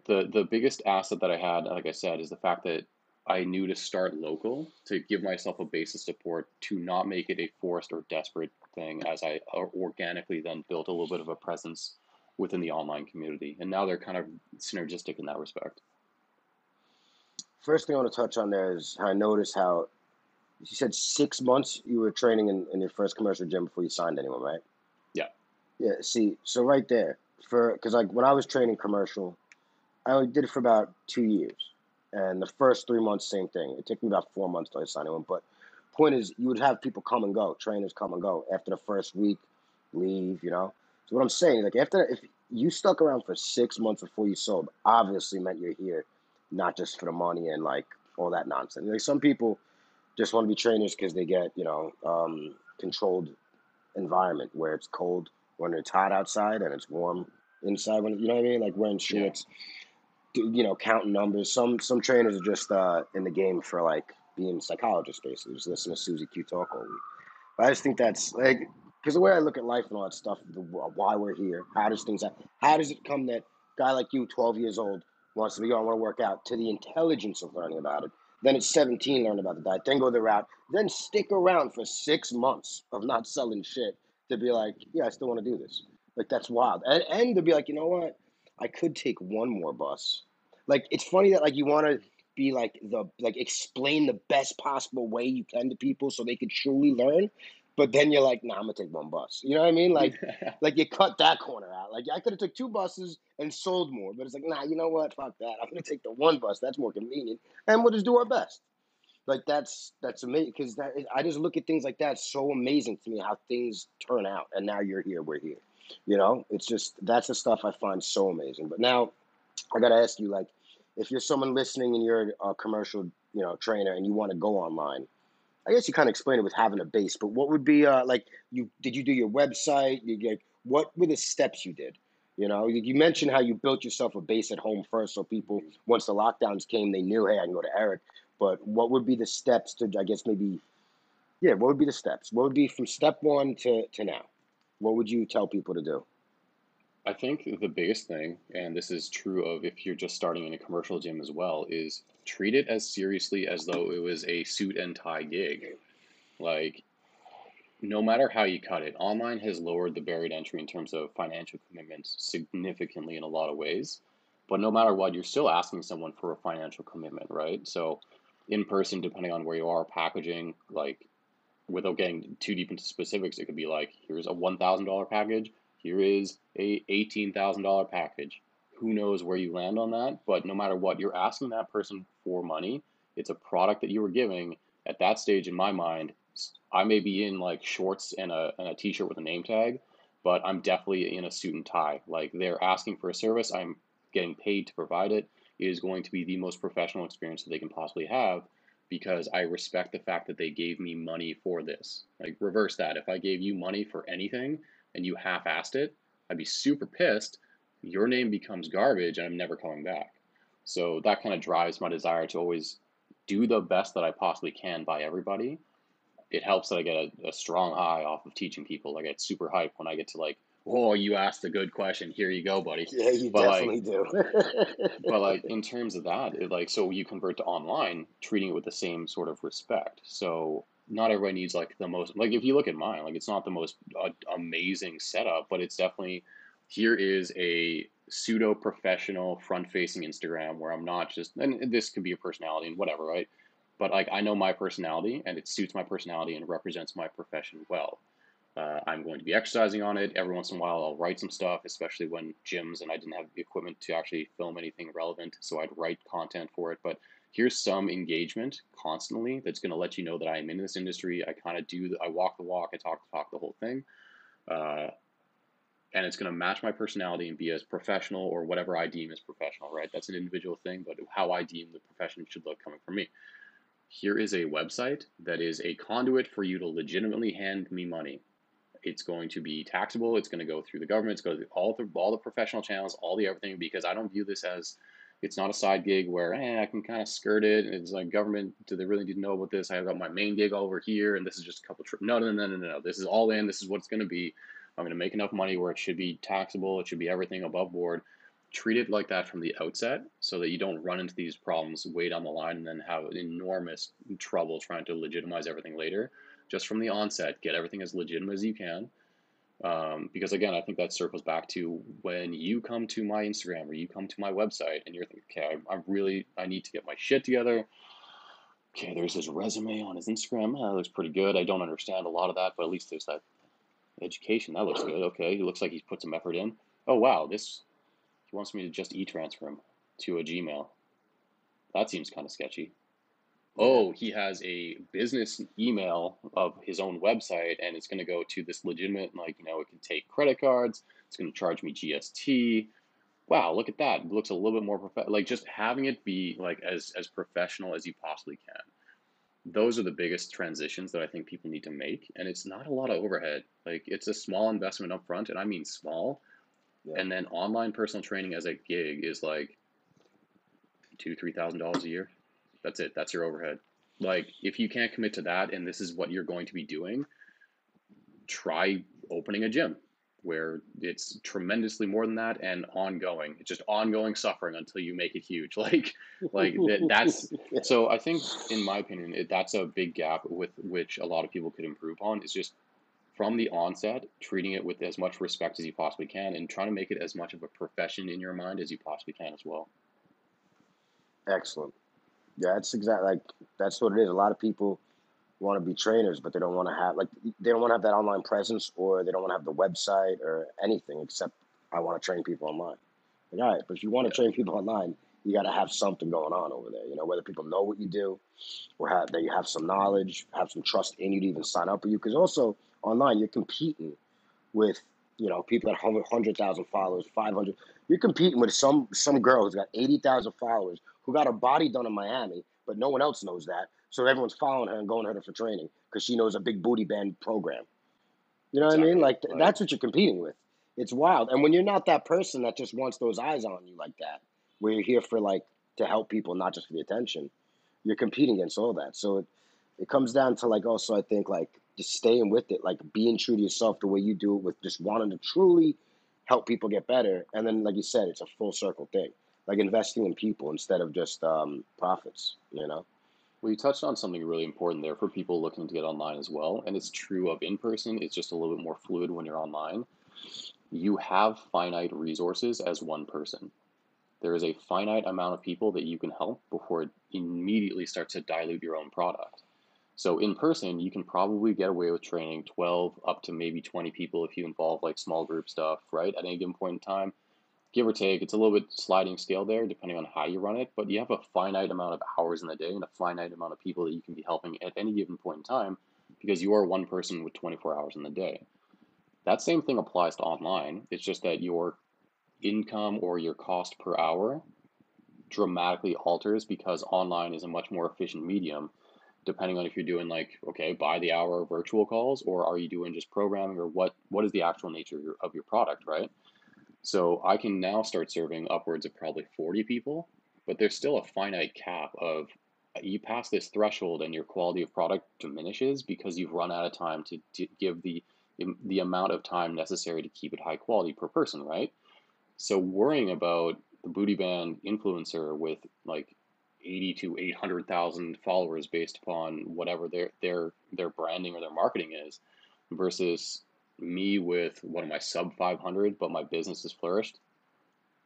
S3: The the biggest asset that I had, like I said, is the fact that I knew to start local to give myself a base of support to not make it a forced or desperate thing as I uh, organically then built a little bit of a presence within the online community. And now they're kind of synergistic in that respect.
S2: First thing I want to touch on there is how I noticed how you said six months you were training in, in your first commercial gym before you signed anyone, right?
S3: Yeah.
S2: Yeah. See, so right there, for because like when I was training commercial, I only did it for about two years, and the first three months, same thing. It took me about four months to I signed anyone. But point is, you would have people come and go, trainers come and go after the first week, leave. You know. So what I'm saying, like after if you stuck around for six months before you sold, obviously meant you're here, not just for the money and like all that nonsense. Like some people just want to be trainers because they get you know um, controlled environment where it's cold when it's hot outside and it's warm inside when you know what I mean like wearing
S3: Yeah.
S2: shorts do- you know counting numbers some some trainers are just uh, in the game for like being psychologists basically just listen to Susie Q talk all week but I just think that's like because the way I look at life and all that stuff the, uh, why we're here how does things happen? how does it come that guy like you 12 years old wants to be oh, on want to work out to the intelligence of learning about it then at 17 learn about the diet then go the route then stick around for six months of not selling shit to be like yeah I still want to do this like that's wild and, and to be like you know what I could take one more bus like it's funny that like you want to be like the like explain the best possible way you can to people so they could truly learn. But then you're like, nah, I'm gonna take one bus. You know what I mean? Like, like you cut that corner out. Like I could have took two buses and sold more, but it's like, nah, you know what? Fuck that. I'm gonna take the one bus. That's more convenient, and we'll just do our best. Like that's that's amazing because that I just look at things like that. It's so amazing to me how things turn out, and now you're here, we're here. You know, it's just that's the stuff I find so amazing. But now, I gotta ask you, like, if you're someone listening and you're a commercial, you know, trainer and you want to go online, I guess you kind of explained it with having a base. But what would be uh, like? You did you do your website? You like what were the steps you did? You know, you, you mentioned how you built yourself a base at home first, so people once the lockdowns came, they knew, hey, I can go to Eric. But what would be the steps to, I guess, maybe, yeah, what would be the steps? What would be from step one to, to now? What would you tell people to do?
S3: I think the biggest thing, and this is true of if you're just starting in a commercial gym as well, is treat it as seriously as though it was a suit and tie gig. Like, no matter how you cut it, online has lowered the barrier to entry in terms of financial commitments significantly in a lot of ways. But no matter what, you're still asking someone for a financial commitment, right? So, in person, depending on where you are, packaging, like, without getting too deep into specifics, it could be like, here's a $1,000 package here is a $18,000 package. Who knows where you land on that? But no matter what, you're asking that person for money. It's a product that you were giving. At that stage, in my mind, I may be in like shorts and a, and a t-shirt with a name tag, but I'm definitely in a suit and tie. Like they're asking for a service, I'm getting paid to provide it. It is going to be the most professional experience that they can possibly have because I respect the fact that they gave me money for this. Like reverse that. If I gave you money for anything, and you half-assed it, I'd be super pissed. Your name becomes garbage, and I'm never coming back. So that kind of drives my desire to always do the best that I possibly can by everybody. It helps that I get a, a strong high off of teaching people. I get super hyped when I get to like, oh, you asked a good question. Here you go, buddy.
S2: Yeah, you
S3: but
S2: definitely
S3: like,
S2: do.
S3: but like in terms of that, it like so you convert to online, treating it with the same sort of respect. So not everybody needs like the most like if you look at mine like it's not the most uh, amazing setup but it's definitely here is a pseudo professional front facing instagram where i'm not just and this could be a personality and whatever right? But like i know my personality and it suits my personality and represents my profession well. Uh, i'm going to be exercising on it. Every once in a while i'll write some stuff especially when gyms and i didn't have the equipment to actually film anything relevant so i'd write content for it. But here's some engagement constantly that's going to let you know that I am in this industry. I kind of do, the, I walk the walk, I talk the talk, the whole thing. Uh, and it's going to match my personality and be as professional or whatever I deem as professional, right? That's an individual thing, but how I deem the profession should look coming from me. Here is a website that is a conduit for you to legitimately hand me money. It's going to be taxable. It's going to go through the government. It's going to all the all the professional channels, all the everything, because I don't view this as it's not a side gig where eh, I can kind of skirt it. It's like government. Do they really need to know about this? I've got my main gig over here, and this is just a couple trips. No, no, no, no, no, no. This is all in. This is what it's going to be. I'm going to make enough money where it should be taxable. It should be everything above board. Treat it like that from the outset, so that you don't run into these problems way down the line, and then have enormous trouble trying to legitimize everything later. Just from the onset, get everything as legitimate as you can um, because again, I think that circles back to when you come to my Instagram or you come to my website and you're thinking, okay, I, am really, I need to get my shit together. Okay, there's his resume on his Instagram. that looks pretty good. I don't understand a lot of that, but at least there's that education. That looks good. Okay, he looks like he's put some effort in. Oh wow, this he wants me to just e-transfer him to a Gmail. That seems kind of sketchy oh, he has a business email of his own website and it's going to go to this legitimate, like, you know, it can take credit cards, it's going to charge me GST. Wow, look at that. It looks a little bit more prof- like just having it be like as as professional as you possibly can. Those are the biggest transitions that I think people need to make and it's not a lot of overhead. Like it's a small investment up front and I mean small. Yeah. And then online personal training as a gig is like two, three thousand dollars a year. That's it. That's your overhead. Like if you can't commit to that and this is what you're going to be doing, try opening a gym where it's tremendously more than that and ongoing. It's just ongoing suffering until you make it huge. Like like that, that's so I think in my opinion it, that's a big gap with which a lot of people could improve on is just from the onset treating it with as much respect as you possibly can and trying to make it as much of a profession in your mind as you possibly can as well.
S2: Excellent. Yeah, that's exactly like that's what it is. A lot of people want to be trainers, but they don't want to have like they don't want to have that online presence, or they don't want to have the website or anything except I want to train people online. Like, all right, but if you want to train people online, you got to have something going on over there. You know, whether people know what you do, or have, that you have some knowledge, have some trust in you to even sign up for you. Because also online, you're competing with you know people that have hundred thousand followers, five hundred. You're competing with some some girl who's got eighty thousand followers who got her body done in Miami, but no one else knows that. So everyone's following her and going to her for training because she knows a big booty band program. You know what I mean?
S3: Exactly.
S2: Like
S3: Right.
S2: that's what you're competing with. It's wild. And when you're not that person that just wants those eyes on you like that, where you're here for like to help people, not just for the attention, you're competing against all that. So it, it comes down to like also I think like just staying with it, like being true to yourself the way you do it with just wanting to truly help people get better. And then like you said, it's a full circle thing. Like investing in people instead of just um, profits, you know?
S3: Well, you touched on something really important there for people looking to get online as well, and it's true of in person. It's just a little bit more fluid when you're online. You have finite resources as one person. There is a finite amount of people that you can help before it immediately starts to dilute your own product. So in person, you can probably get away with training 12 up to maybe 20 people if you involve like small group stuff, right? At any given point in time, give or take, it's a little bit sliding scale there depending on how you run it, but you have a finite amount of hours in the day and a finite amount of people that you can be helping at any given point in time because you are one person with 24 hours in the day. That same thing applies to online. It's just that your income or your cost per hour dramatically alters because online is a much more efficient medium depending on if you're doing like okay by the hour virtual calls or are you doing just programming or what what is the actual nature of your, of your product right so i can now start serving upwards of probably 40 people but there's still a finite cap of uh, you pass this threshold and your quality of product diminishes because you've run out of time to, to give the the amount of time necessary to keep it high quality per person right? So worrying about the booty band influencer with like 80 to 800,000 followers based upon whatever their their their branding or their marketing is versus me with one of my sub 500 but my business has flourished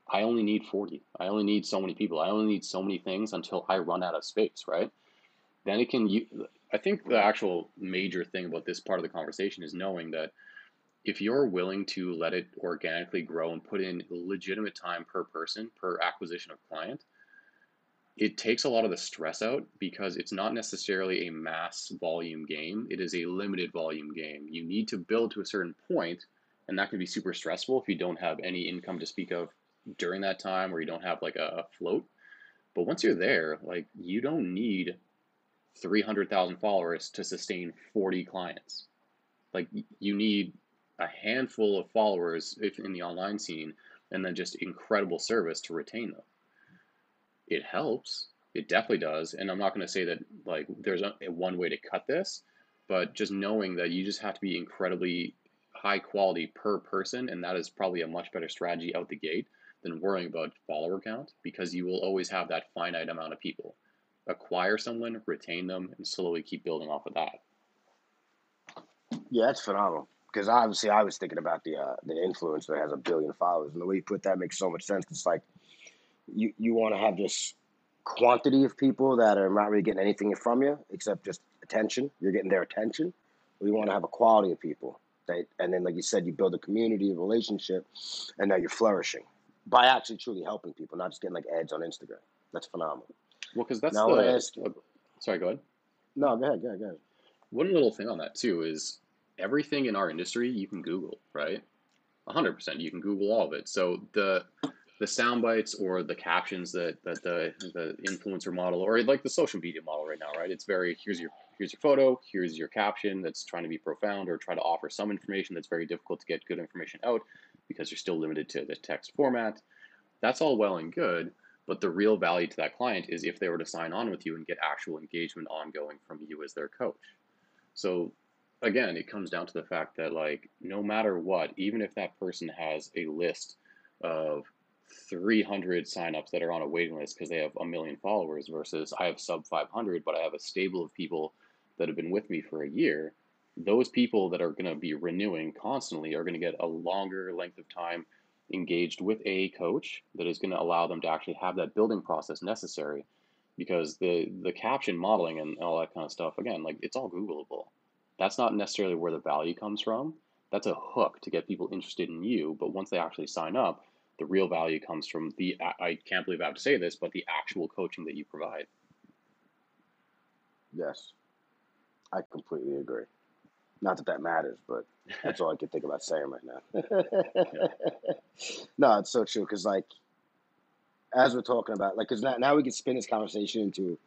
S3: I only need 40 I only need so many people. I only need so many things until I run out of space right? Then it can you I think the actual major thing about this part of the conversation is knowing that if you're willing to let it organically grow and put in legitimate time per person per acquisition of client it takes a lot of the stress out because it's not necessarily a mass volume game. It is a limited volume game. You need to build to a certain point and that can be super stressful if you don't have any income to speak of during that time or you don't have like a, float. But once you're there like you don't need 300,000 followers to sustain 40 clients. Like you need a handful of followers if in the online scene and then just incredible service to retain them it helps it definitely does and i'm not going to say that like there's a, one way to cut this but just knowing that you just have to be incredibly high quality per person and that is probably a much better strategy out the gate than worrying about follower count because you will always have that finite amount of people acquire someone retain them and slowly keep building off of that
S2: Yeah, that's phenomenal. Because obviously, I was thinking about the uh, the influencer that has a billion followers, and the way you put that makes so much sense. It's like you you want to have just quantity of people that are not really getting anything from you except just attention. You're getting their attention. You want to have a quality of people that, and then like you said, you build a community, a relationship, and now you're flourishing by actually truly helping people, not just getting like ads on Instagram. That's phenomenal.
S3: well because that's
S2: Now I want
S3: the
S2: ask you.
S3: oh, sorry go ahead
S2: No, go ahead, go ahead, go ahead.
S3: one little thing on that too is everything in our industry you can google right 100% you can google all of it so the the sound bites or the captions that that the the influencer model or like the social media model right now right? It's very here's your here's your photo here's your caption that's trying to be profound or try to offer some information that's very difficult to get good information out because you're still limited to the text format. That's all well and good but the real value to that client is if they were to sign on with you and get actual engagement ongoing from you as their coach. So again, it comes down to the fact that like no matter what, even if that person has a list of 300 signups that are on a waiting list because they have a million followers versus I have sub 500, but I have a stable of people that have been with me for a year, those people that are going to be renewing constantly are going to get a longer length of time engaged with a coach that is going to allow them to actually have that building process necessary because the the caption modeling and all that kind of stuff again like it's all googleable. That's not necessarily where the value comes from. That's a hook to get people interested in you but once they actually sign up the real value comes from the i can't believe i have to say this but the actual coaching that you provide
S2: Yes, I completely agree. Not that that matters, but that's all I can think about saying right now.
S3: yeah
S2: no, it's so true because, like, as we're talking about, like, because now, now we can spin this conversation into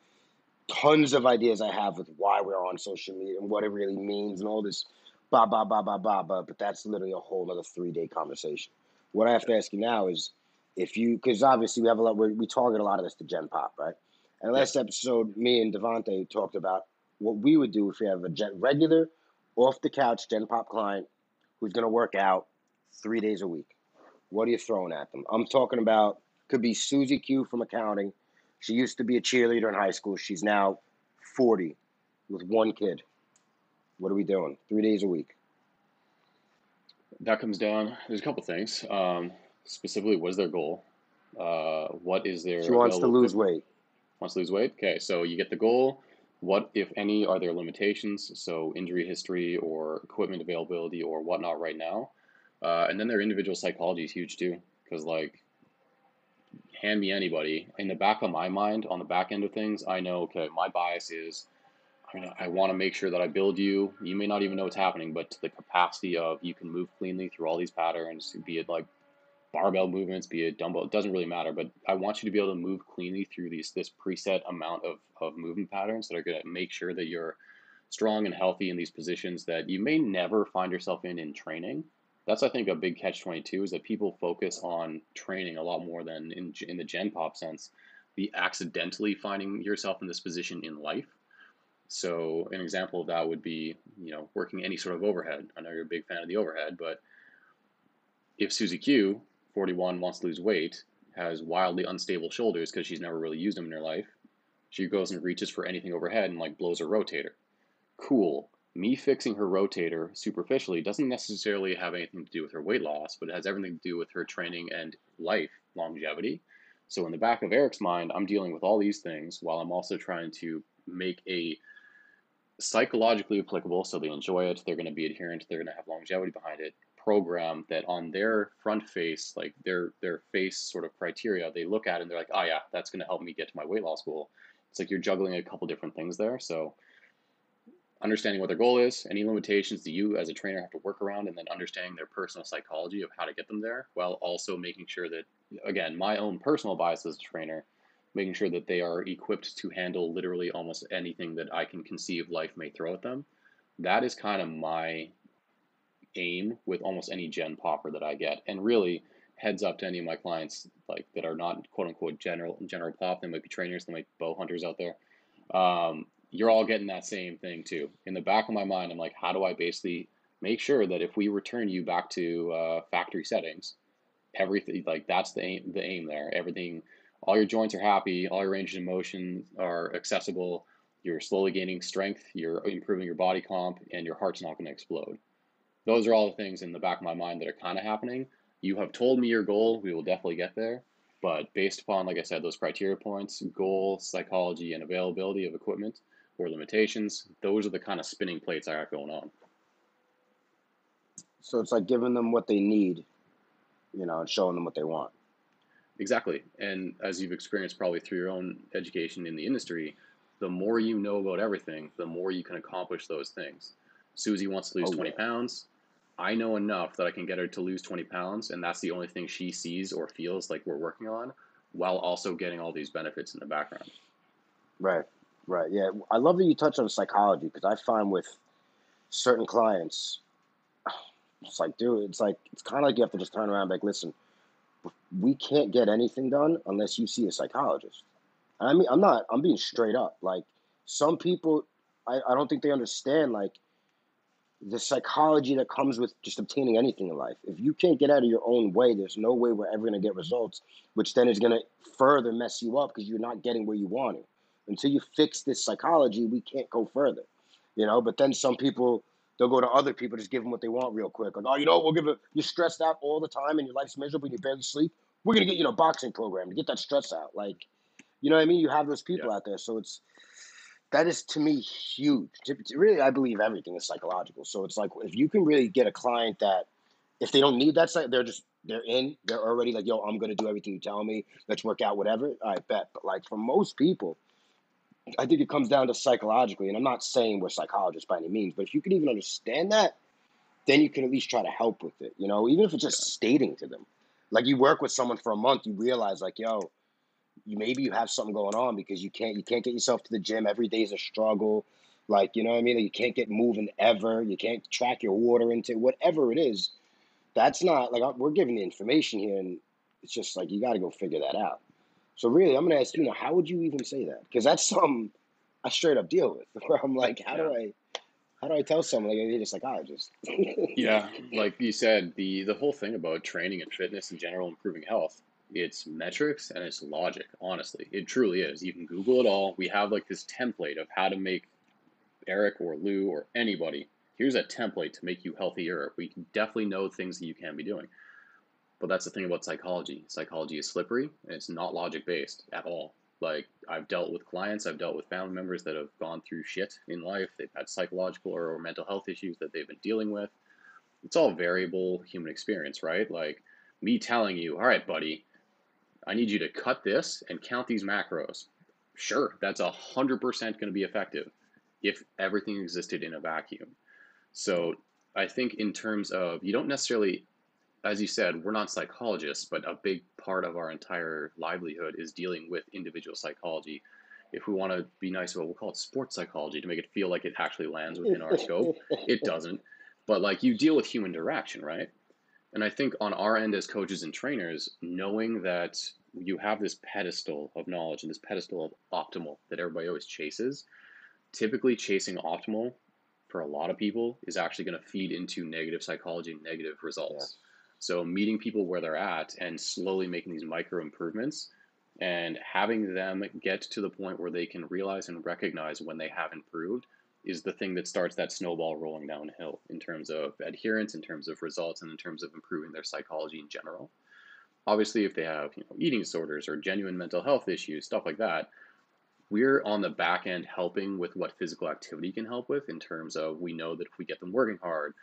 S2: tons of ideas I have with why we're on social media and what it really means and all this blah, blah, blah, blah, blah, blah. But that's literally a whole other three day conversation. What I have to ask you now is if you, because obviously we have a lot, we we target a lot of this to Gen Pop, right? And last episode, me and Devontae talked about what we would do if we have a gen, regular, off the couch Gen Pop client who's going to work out three days a week. What are you throwing at them? I'm talking about could be Susie Q from accounting. She used to be a cheerleader in high school. She's now 40 with one kid. What are we doing? Three days a week.
S3: That comes down there's a couple things. Um, specifically what is their goal? Uh, what is
S2: She
S3: their
S2: wants to lose weight.
S3: wants to lose weight? Okay so you get the goal. What if any are there limitations? So injury history or equipment availability or whatnot right now. Uh, and then their individual psychology is huge too because like hand me anybody. In the back of my mind on the back end of things i know okay my bias is I, want to make sure that I build you. You may not even know what's happening, but to the capacity of you can move cleanly through all these patterns, be it like barbell movements, be it dumbbell, it doesn't really matter. But I want you to be able to move cleanly through these this preset amount of, of movement patterns that are going to make sure that you're strong and healthy in these positions that you may never find yourself in in training. That's I think a big catch twenty two is that people focus on training a lot more than in in the Gen Pop sense, the accidentally finding yourself in this position in life. So an example of that would be, you know, working any sort of overhead. I know you're a big fan of the overhead, but if Susie Q, 41, wants to lose weight, has wildly unstable shoulders because she's never really used them in her life, she goes and reaches for anything overhead and like blows her rotator. Cool. Me fixing her rotator superficially doesn't necessarily have anything to do with her weight loss, but it has everything to do with her training and life longevity. So in the back of Eric's mind, I'm dealing with all these things while I'm also trying to make a psychologically applicable, so they enjoy it, they're going to be adherent, they're going to have longevity behind it. Program that on their front face, like their their face sort of criteria, they look at and they're like, oh yeah, that's going to help me get to my weight loss goal. It's like you're juggling a couple different things there. So understanding what their goal is, any limitations that you as a trainer have to work around, and then understanding their personal psychology of how to get them there, while also making sure that, again, my own personal bias as a trainer, making sure that they are equipped to handle literally almost anything that I can conceive life may throw at them. That is kind of my aim with almost any gen popper that I get. And really, heads up to any of my clients like that are not quote unquote general general pop. They might be trainers, they might be bow hunters out there. Um, you're all getting that same thing too. In the back of my mind, I'm like, how do I basically make sure that if we return you back to uh, factory settings, everything like that's the aim, the aim there. Everything, all your joints are happy, all your ranges of motion are accessible. You're slowly gaining strength. You're improving your body comp, and your heart's not going to explode. Those are all the things in the back of my mind that are kind of happening. You have told me your goal. We will definitely get there. But based upon, like I said, those criteria points, goal, psychology, and availability of equipment or limitations, those are the kind of spinning plates I got going on.
S2: So it's like giving them what they need, you know, and showing them what they want.
S3: Exactly. And as you've experienced probably through your own education in the industry, the more you know about everything, the more you can accomplish those things. Susie wants to lose
S2: Oh
S3: 20
S2: yeah.
S3: pounds. I know enough that I can get her to lose 20 pounds, and that's the only thing she sees or feels like we're working on, while also getting all these benefits in the background.
S2: Right. Right. Yeah. I love that you touch on psychology because I find with certain clients, it's like, dude, it's like it's kind of like you have to just turn around and be like, listen, we can't get anything done unless you see a psychologist. I mean, I'm not, I'm being straight up. Like, some people, I, I don't think they understand, like, the psychology that comes with just obtaining anything in life. If you can't get out of your own way, there's no way we're ever going to get results, which then is going to further mess you up because you're not getting where you want it. Until you fix this psychology, we can't go further, you know. But then some people, they'll go to other people, just give them what they want real quick. Like, oh, you know, we'll give it, you're stressed out all the time and your life's miserable and you barely sleep. We're going to get you in a boxing program to get that stress out. Like, You know what I mean? You have those people out there, so it's that is to me huge. Really, I believe everything is psychological. So it's like if you can really get a client that if they don't need that they're just they're in. They're already like, yo, I'm gonna do everything you tell me. Let's work out whatever. I bet. But like for most people, I think it comes down to psychologically. And I'm not saying we're psychologists by any means, but if you can even understand that, then you can at least try to help with it. You know, even if it's just stating to them. Like you work with someone for a month, you realize like, yo, you maybe you have something going on because you can't you can't get yourself to the gym every day is a struggle like you know what i mean like, you can't get moving ever you can't track your water into whatever it is that's not like uh, we're giving the information here and it's just like you got to go figure that out so really i'm going to ask you now how would you even say that? Because that's something i straight up deal with where i'm like how do i how do i tell someone? Like you're just like oh just
S3: yeah like you said the the whole thing about training and fitness in general improving health it's metrics and it's logic honestly. It truly is. You can google it all. We have like this template of how to make eric or lou or anybody here's a template to make you healthier. We definitely know things that you can be doing. But that's the thing about psychology. Psychology is slippery and it's not logic based at all. Like I've dealt with clients, I've dealt with family members that have gone through shit in life. They've had psychological or mental health issues that they've been dealing with. It's all variable human experience, right? Like me telling you, all right, buddy, I need you to cut this and count these macros. Sure, that's a hundred percent going to be effective if everything existed in a vacuum. So I think in terms of you don't necessarily, as you said, we're not psychologists, but a big part of our entire livelihood is dealing with individual psychology. If we want to be nice about, we'll call it sports psychology to make it feel like it actually lands within our scope. It doesn't, but like you deal with human interaction, right? And I think on our end as coaches and trainers, knowing that you have this pedestal of knowledge and this pedestal of optimal that everybody always chases, typically chasing optimal for a lot of people is actually going to feed into negative psychology and negative results. So meeting people where they're at and slowly making these micro improvements and having them get to the point where they can realize and recognize when they have improved is the thing that starts that snowball rolling downhill in terms of adherence, in terms of results, and in terms of improving their psychology in general. Obviously, if they have you know, eating disorders or genuine mental health issues, stuff like that, we're on the back end helping with what physical activity can help with in terms of we know that if we get them working hard,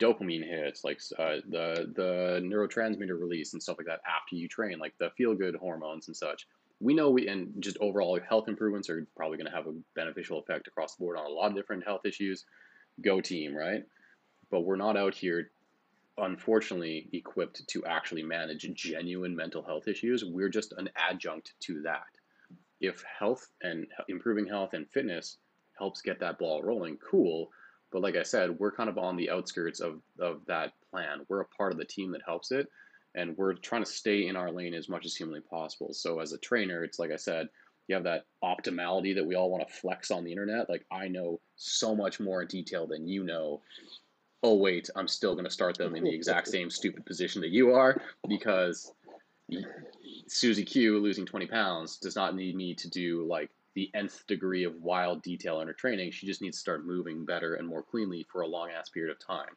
S3: dopamine hits, like uh, the the neurotransmitter release and stuff like that after you train, like the feel good hormones and such. We know we and just overall health improvements are probably going to have a beneficial effect across the board on a lot of different health issues. Go team, right? But we're not out here, unfortunately, equipped to actually manage genuine mental health issues. We're just an adjunct to that if health and improving health and fitness helps get that ball rolling, cool. But like I said, we're kind of on the outskirts of, of that plan. We're a part of the team that helps it, and we're trying to stay in our lane as much as humanly possible. So as a trainer, it's like I said, you have that optimality that we all want to flex on the internet. Like I know so much more in detail than you know. Oh wait, I'm still going to start them in the exact same stupid position that you are because Susie Q losing 20 pounds does not need me to do like the nth degree of wild detail in her training. She just needs to start moving better and more cleanly for a long ass period of time.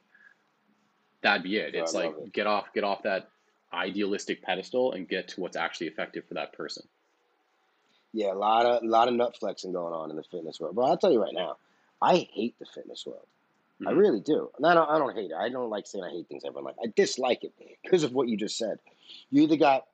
S3: That'd be it. It's like it. get off get off that idealistic pedestal and get to what's actually effective for that person.
S2: Yeah, a lot of a lot of nut flexing going on in the fitness world. But I'll tell you right now, I hate the fitness world. Mm-hmm. I really do. And I don't I don't hate it. I don't like saying I hate things everyone like. I dislike it because of what you just said. You either got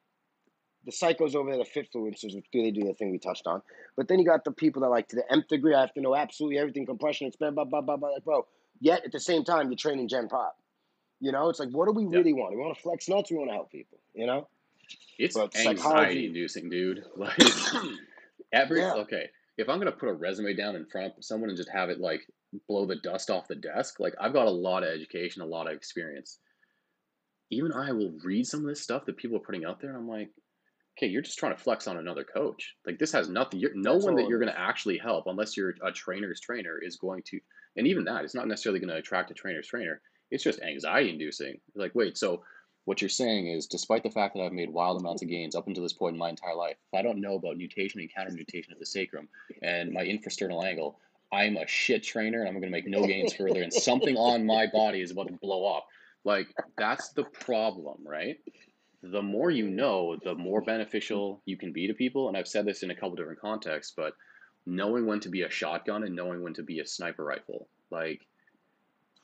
S2: the psychos over there, the fit fluencers, which do they do the thing we touched on. But then you got the people that like to the nth degree, I have to know absolutely everything, compression, expand, blah, blah, blah, blah, like, bro. Yet at the same time, you're training Gen Pop. You know, it's like, what do we really want? We want to flex nuts, we want to help people, you know?
S3: It's but anxiety inducing, dude. Like every yeah. okay. If I'm gonna put a resume down in front of someone and just have it like blow the dust off the desk, like I've got a lot of education, a lot of experience. Even I will read some of this stuff that people are putting out there, and I'm like, okay, you're just trying to flex on another coach. Like this has nothing. You're, no That's one that you're going to actually help, unless you're a trainer's trainer, is going to. And even that, it's not necessarily going to attract a trainer's trainer. It's just anxiety inducing. Like, wait, so what you're saying is, despite the fact that I've made wild amounts of gains up until this point in my entire life, if I don't know about nutation and counter nutation of the sacrum and my infrasternal angle, I'm a shit trainer and I'm going to make no gains further, and something on my body is about to blow up. Like that's the problem, right? The more you know, the more beneficial you can be to people. And I've said this in a couple different contexts, but knowing when to be a shotgun and knowing when to be a sniper rifle. Like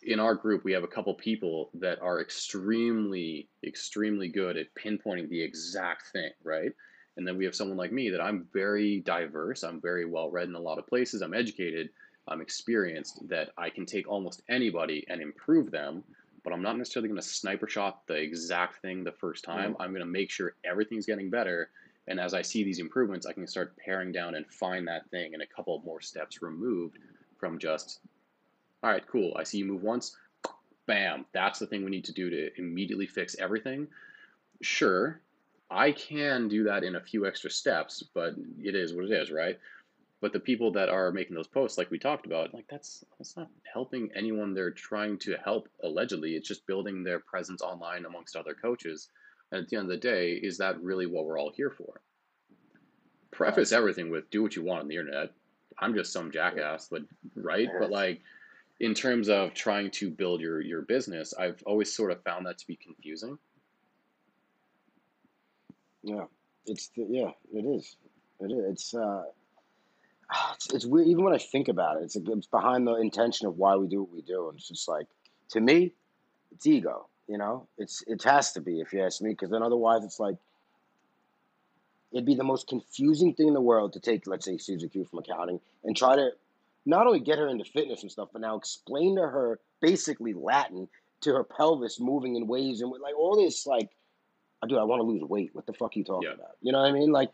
S3: in our group, we have a couple people that are extremely, extremely good at pinpointing the exact thing, right? And then we have someone like me that I'm very diverse. I'm very well read in a lot of places. I'm educated. I'm experienced that I can take almost anybody and improve them but I'm not necessarily going to sniper shot the exact thing the first time. Mm-hmm. I'm going to make sure everything's getting better. And as I see these improvements, I can start paring down and find that thing and a couple more steps removed from just, all right, cool. I see you move once. Bam. That's the thing we need to do to immediately fix everything. Sure, I can do that in a few extra steps, but it is what it is, right? But the people that are making those posts, like we talked about, like that's that's not helping anyone they're trying to help. Allegedly, it's just building their presence online amongst other coaches. And at the end of the day, is that really what we're all here for? Preface everything with do what you want on the internet. I'm just some jackass, but right. But like in terms of trying to build your your business, I've always sort of found that to be confusing.
S2: Yeah, it's the, yeah, it is. It is. It's uh, Ah, it's, it's weird. Even when I think about it, it's, it's behind the intention of why we do what we do. And it's just like, to me, it's ego. You know, it's it has to be if you ask me, because then otherwise it's like it'd be the most confusing thing in the world to take, let's say, Susie Q from accounting and try to not only get her into fitness and stuff, but now explain to her basically Latin to her pelvis moving in ways and like all this like, dude, I want to lose weight. What the fuck are you talking yeah. about? You know what I mean? Like,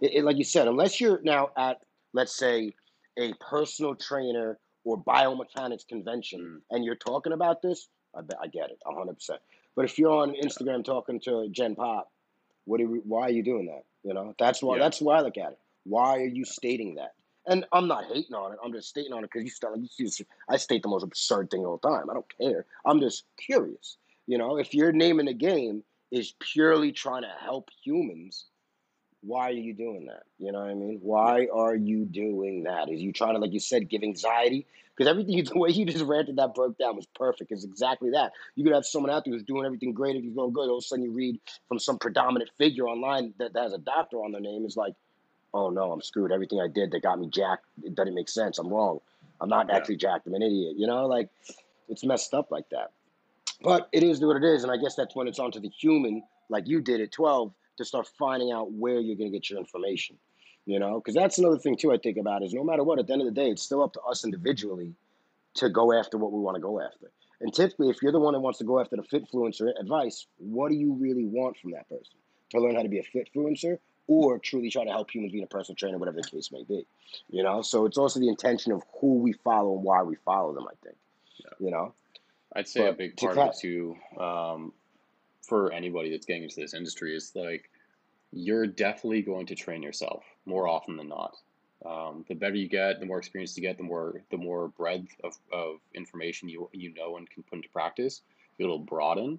S2: it, it, like you said, unless you're now at let's say, a personal trainer or biomechanics convention, mm. and you're talking about this, I, bet, I get it, 100%. But if you're on Instagram yeah. talking to Gen Pop, what are we, why are you doing that? You know, that's why yeah. that's why I look at it. Why are you stating that? And I'm not hating on it. I'm just stating on it because you start. You I state the most absurd thing all the time. I don't care. I'm just curious. You know, if your name in the game is purely trying to help humans, why are you doing that? You know what I mean? Why are you doing that? Is you trying to, like you said, give anxiety? Because everything, the way you just ranted that broke down was perfect. It's exactly that. You could have someone out there who's doing everything great, if he's going good, all of a sudden you read from some predominant figure online that, that has a doctor on their name, is like, oh no, I'm screwed. Everything I did that got me jacked, it doesn't make sense. I'm wrong. I'm not yeah. actually jacked. I'm an idiot. You know, like it's messed up like that. But it is what it is, and I guess that's when it's onto the human, like you did at 12 to start finding out where you're going to get your information. You know, because that's another thing too. I think about is no matter what, at the end of the day, it's still up to us individually to go after what we want to go after. And typically, if you're the one that wants to go after the fitfluencer advice, what do you really want from that person? To learn how to be a fitfluencer or truly try to help humans being a personal trainer, whatever the case may be. You know, so it's also the intention of who we follow and why we follow them. I think. Yeah. You know,
S3: I'd say but a big part of it too. Um, for anybody that's getting into this industry is like you're definitely going to train yourself more often than not. Um, the better you get, the more experience you get, the more the more breadth of, of information you you know and can put into practice. It'll broaden,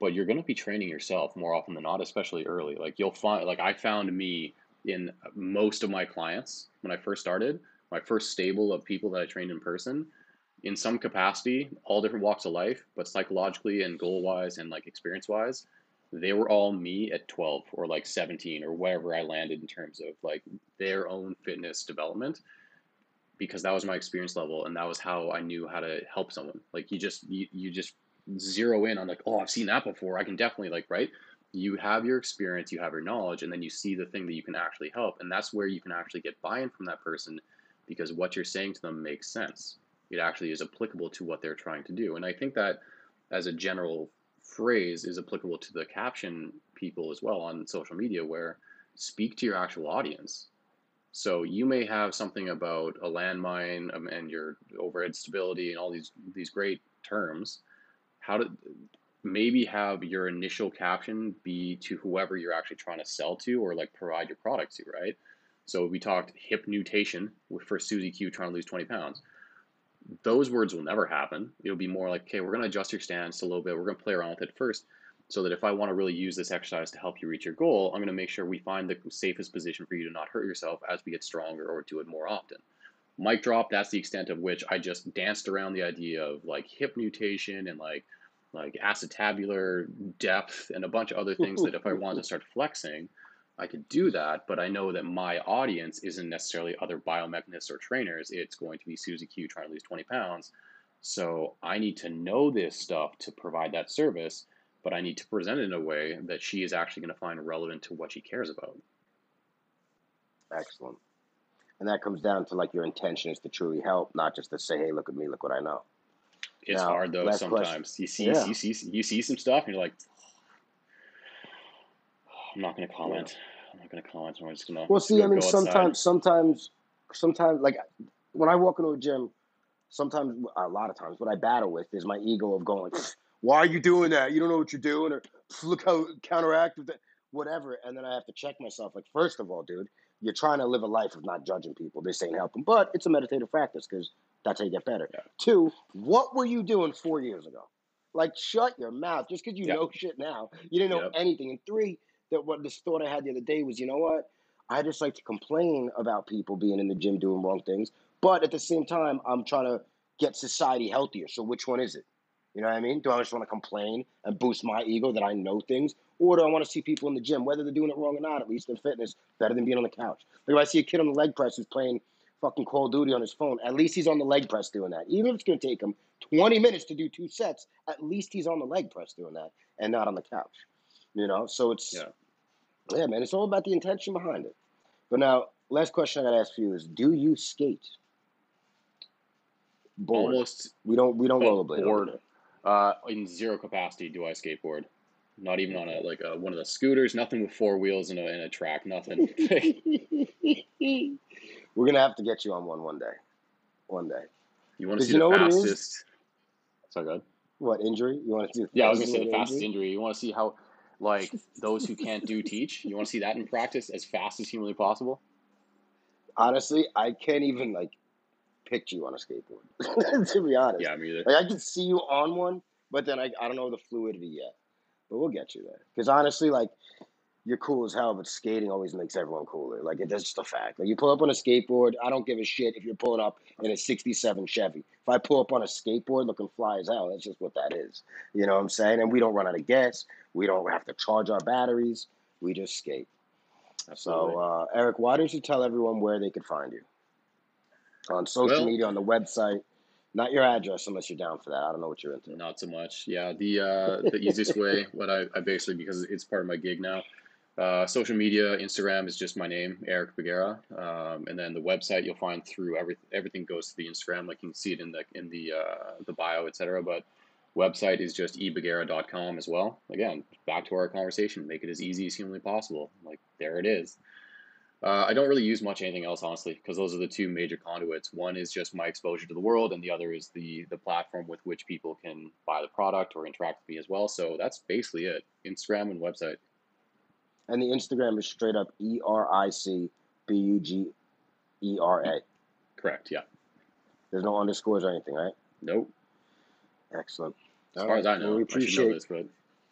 S3: but you're going to be training yourself more often than not, especially early. Like you'll find, like I found me in most of my clients when I first started, my first stable of people that I trained in person in some capacity, all different walks of life, but psychologically and goal wise and like experience wise, they were all me at 12 or like 17 or wherever I landed in terms of like their own fitness development because that was my experience level and that was how I knew how to help someone. Like you just you, you just zero in on like, oh, I've seen that before. I can definitely like, right? You have your experience, you have your knowledge, and then you see the thing that you can actually help. And that's where you can actually get buy-in from that person because what you're saying to them makes sense it actually is applicable to what they're trying to do. And I think that as a general phrase is applicable to the caption people as well on social media where speak to your actual audience. So you may have something about a landmine um, and your overhead stability and all these these great terms. How to maybe have your initial caption be to whoever you're actually trying to sell to or like provide your product to, right? So we talked hip nutation for Susie Q trying to lose 20 pounds those words will never happen. It'll be more like, okay, we're going to adjust your stance a little bit. We're going to play around with it first so that if I want to really use this exercise to help you reach your goal, I'm going to make sure we find the safest position for you to not hurt yourself as we get stronger or do it more often. Mic drop, that's the extent of which I just danced around the idea of like hip nutation and like like acetabular depth and a bunch of other things that if I wanted to start flexing, I could do that. But I know that my audience isn't necessarily other biomechanists or trainers. It's going to be Susie Q trying to lose 20 pounds. So I need to know this stuff to provide that service, but I need to present it in a way that she is actually going to find relevant to what she cares about.
S2: Excellent. And that comes down to like your intention is to truly help, not just to say, "Hey, look at me, look what I know."
S3: It's
S2: Now,
S3: hard though sometimes.
S2: question.
S3: You see
S2: Yeah.
S3: you see you see some stuff and you're like I'm not gonna comment. I'm not gonna comment. I'm just gonna
S2: Well,
S3: just
S2: see, I mean, sometimes, sometimes, sometimes, like when I walk into a gym, sometimes, a lot of times, what I battle with is my ego of going, "Why are you doing that? You don't know what you're doing," or "Look how counteract with that." Whatever, and then I have to check myself. Like, first of all, dude, you're trying to live a life of not judging people. This ain't helping, but it's a meditative practice because that's how you get better.
S3: Yeah.
S2: Two, what were you doing four years ago? Like, shut your mouth. Just because you
S3: Yep.
S2: know shit now, you didn't know
S3: Yep.
S2: anything. And three, that what this thought I had the other day was, you know what? I just like to complain about people being in the gym doing wrong things, but at the same time, I'm trying to get society healthier. So which one is it? You know what I mean? Do I just want to complain and boost my ego that I know things, or do I want to see people in the gym, whether they're doing it wrong or not, at least in fitness, better than being on the couch? Like if I see a kid on the leg press who's playing fucking Call of Duty on his phone, at least he's on the leg press doing that. Even if it's going to take him 20 minutes to do two sets, at least he's on the leg press doing that and not on the couch. You know, so it's
S3: Yeah.
S2: yeah, man, it's all about the intention behind it. But now, last question I got to ask for you is: Do you skate? Board.
S3: Almost
S2: We don't. We don't rollerblade.
S3: board. uh, in zero capacity do I skateboard. Not even on a like a, one of the scooters. Nothing with four wheels and a, and a track. Nothing.
S2: We're gonna have to get you on one one day. One day.
S3: You want to see
S2: you know
S3: the
S2: what it is?
S3: fastest? Sorry, go ahead.
S2: What injury? You want to do?
S3: Yeah, I was gonna say the fastest
S2: injury?
S3: injury. You want to see how, like, those who can't do teach. You want to see that in practice as fast as humanly possible.
S2: Honestly, I can't even like picture you on a skateboard. to be honest,
S3: Yeah, me either.
S2: like I can see you on one, but then I, I don't know the fluidity yet. But we'll get you there. Because honestly, like you're cool as hell, but skating always makes everyone cooler. Like it- that's just a fact. Like you pull up on a skateboard, I don't give a shit if you're pulling up in a '67 Chevy. If I pull up on a skateboard looking fly as hell, that's just what that is. You know what I'm saying? And we don't run out of gas. We don't have to charge our batteries. We just skate.
S3: Absolutely.
S2: So, uh, Eric, why don't you tell everyone where they could find you on social
S3: Well-
S2: media, on the website? Not your address, unless you're down for that. I don't know what you're into.
S3: Not so much. Yeah, the uh, the easiest way, what I, I basically because it's part of my gig now. Uh, social media, Instagram is just my name, Eric Bugera, um, and then the website you'll find through every everything goes to the Instagram. Like you can see it in the in the uh, the bio, etc. But website is just ebagera.com as well. Again, back to our conversation, make it as easy as humanly possible. Like there it is. Uh, I don't really use much anything else, honestly, because those are the two major conduits. One is just my exposure to the world, and the other is the the platform with which people can buy the product or interact with me as well. So that's basically it: Instagram and website.
S2: And the Instagram is straight up E R I C B U G E R A.
S3: Correct. Yeah.
S2: There's no underscores or anything, right?
S3: Nope.
S2: Excellent.
S3: As
S2: All
S3: far as I know,
S2: Well, we
S3: I should know
S2: appreciate.
S3: this, but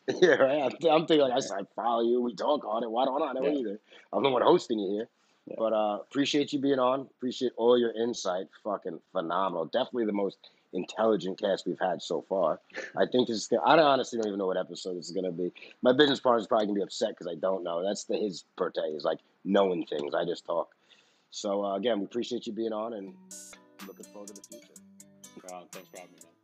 S2: Yeah, right. I'm, I'm thinking like I said, I follow you. We talk on it. Why don't I know
S3: Yeah.
S2: either? I'm the one hosting you here.
S3: Yeah.
S2: But uh, appreciate you being on. Appreciate all your insight. Fucking phenomenal. Definitely the most intelligent cast we've had so far. I think this is. Gonna, I honestly don't even know what episode this is gonna be. My business partner's probably gonna be upset because I don't know. That's the his birthday is like knowing things. I just talk. So uh, again, we appreciate you being on and looking forward to the future.
S3: thanks for having me.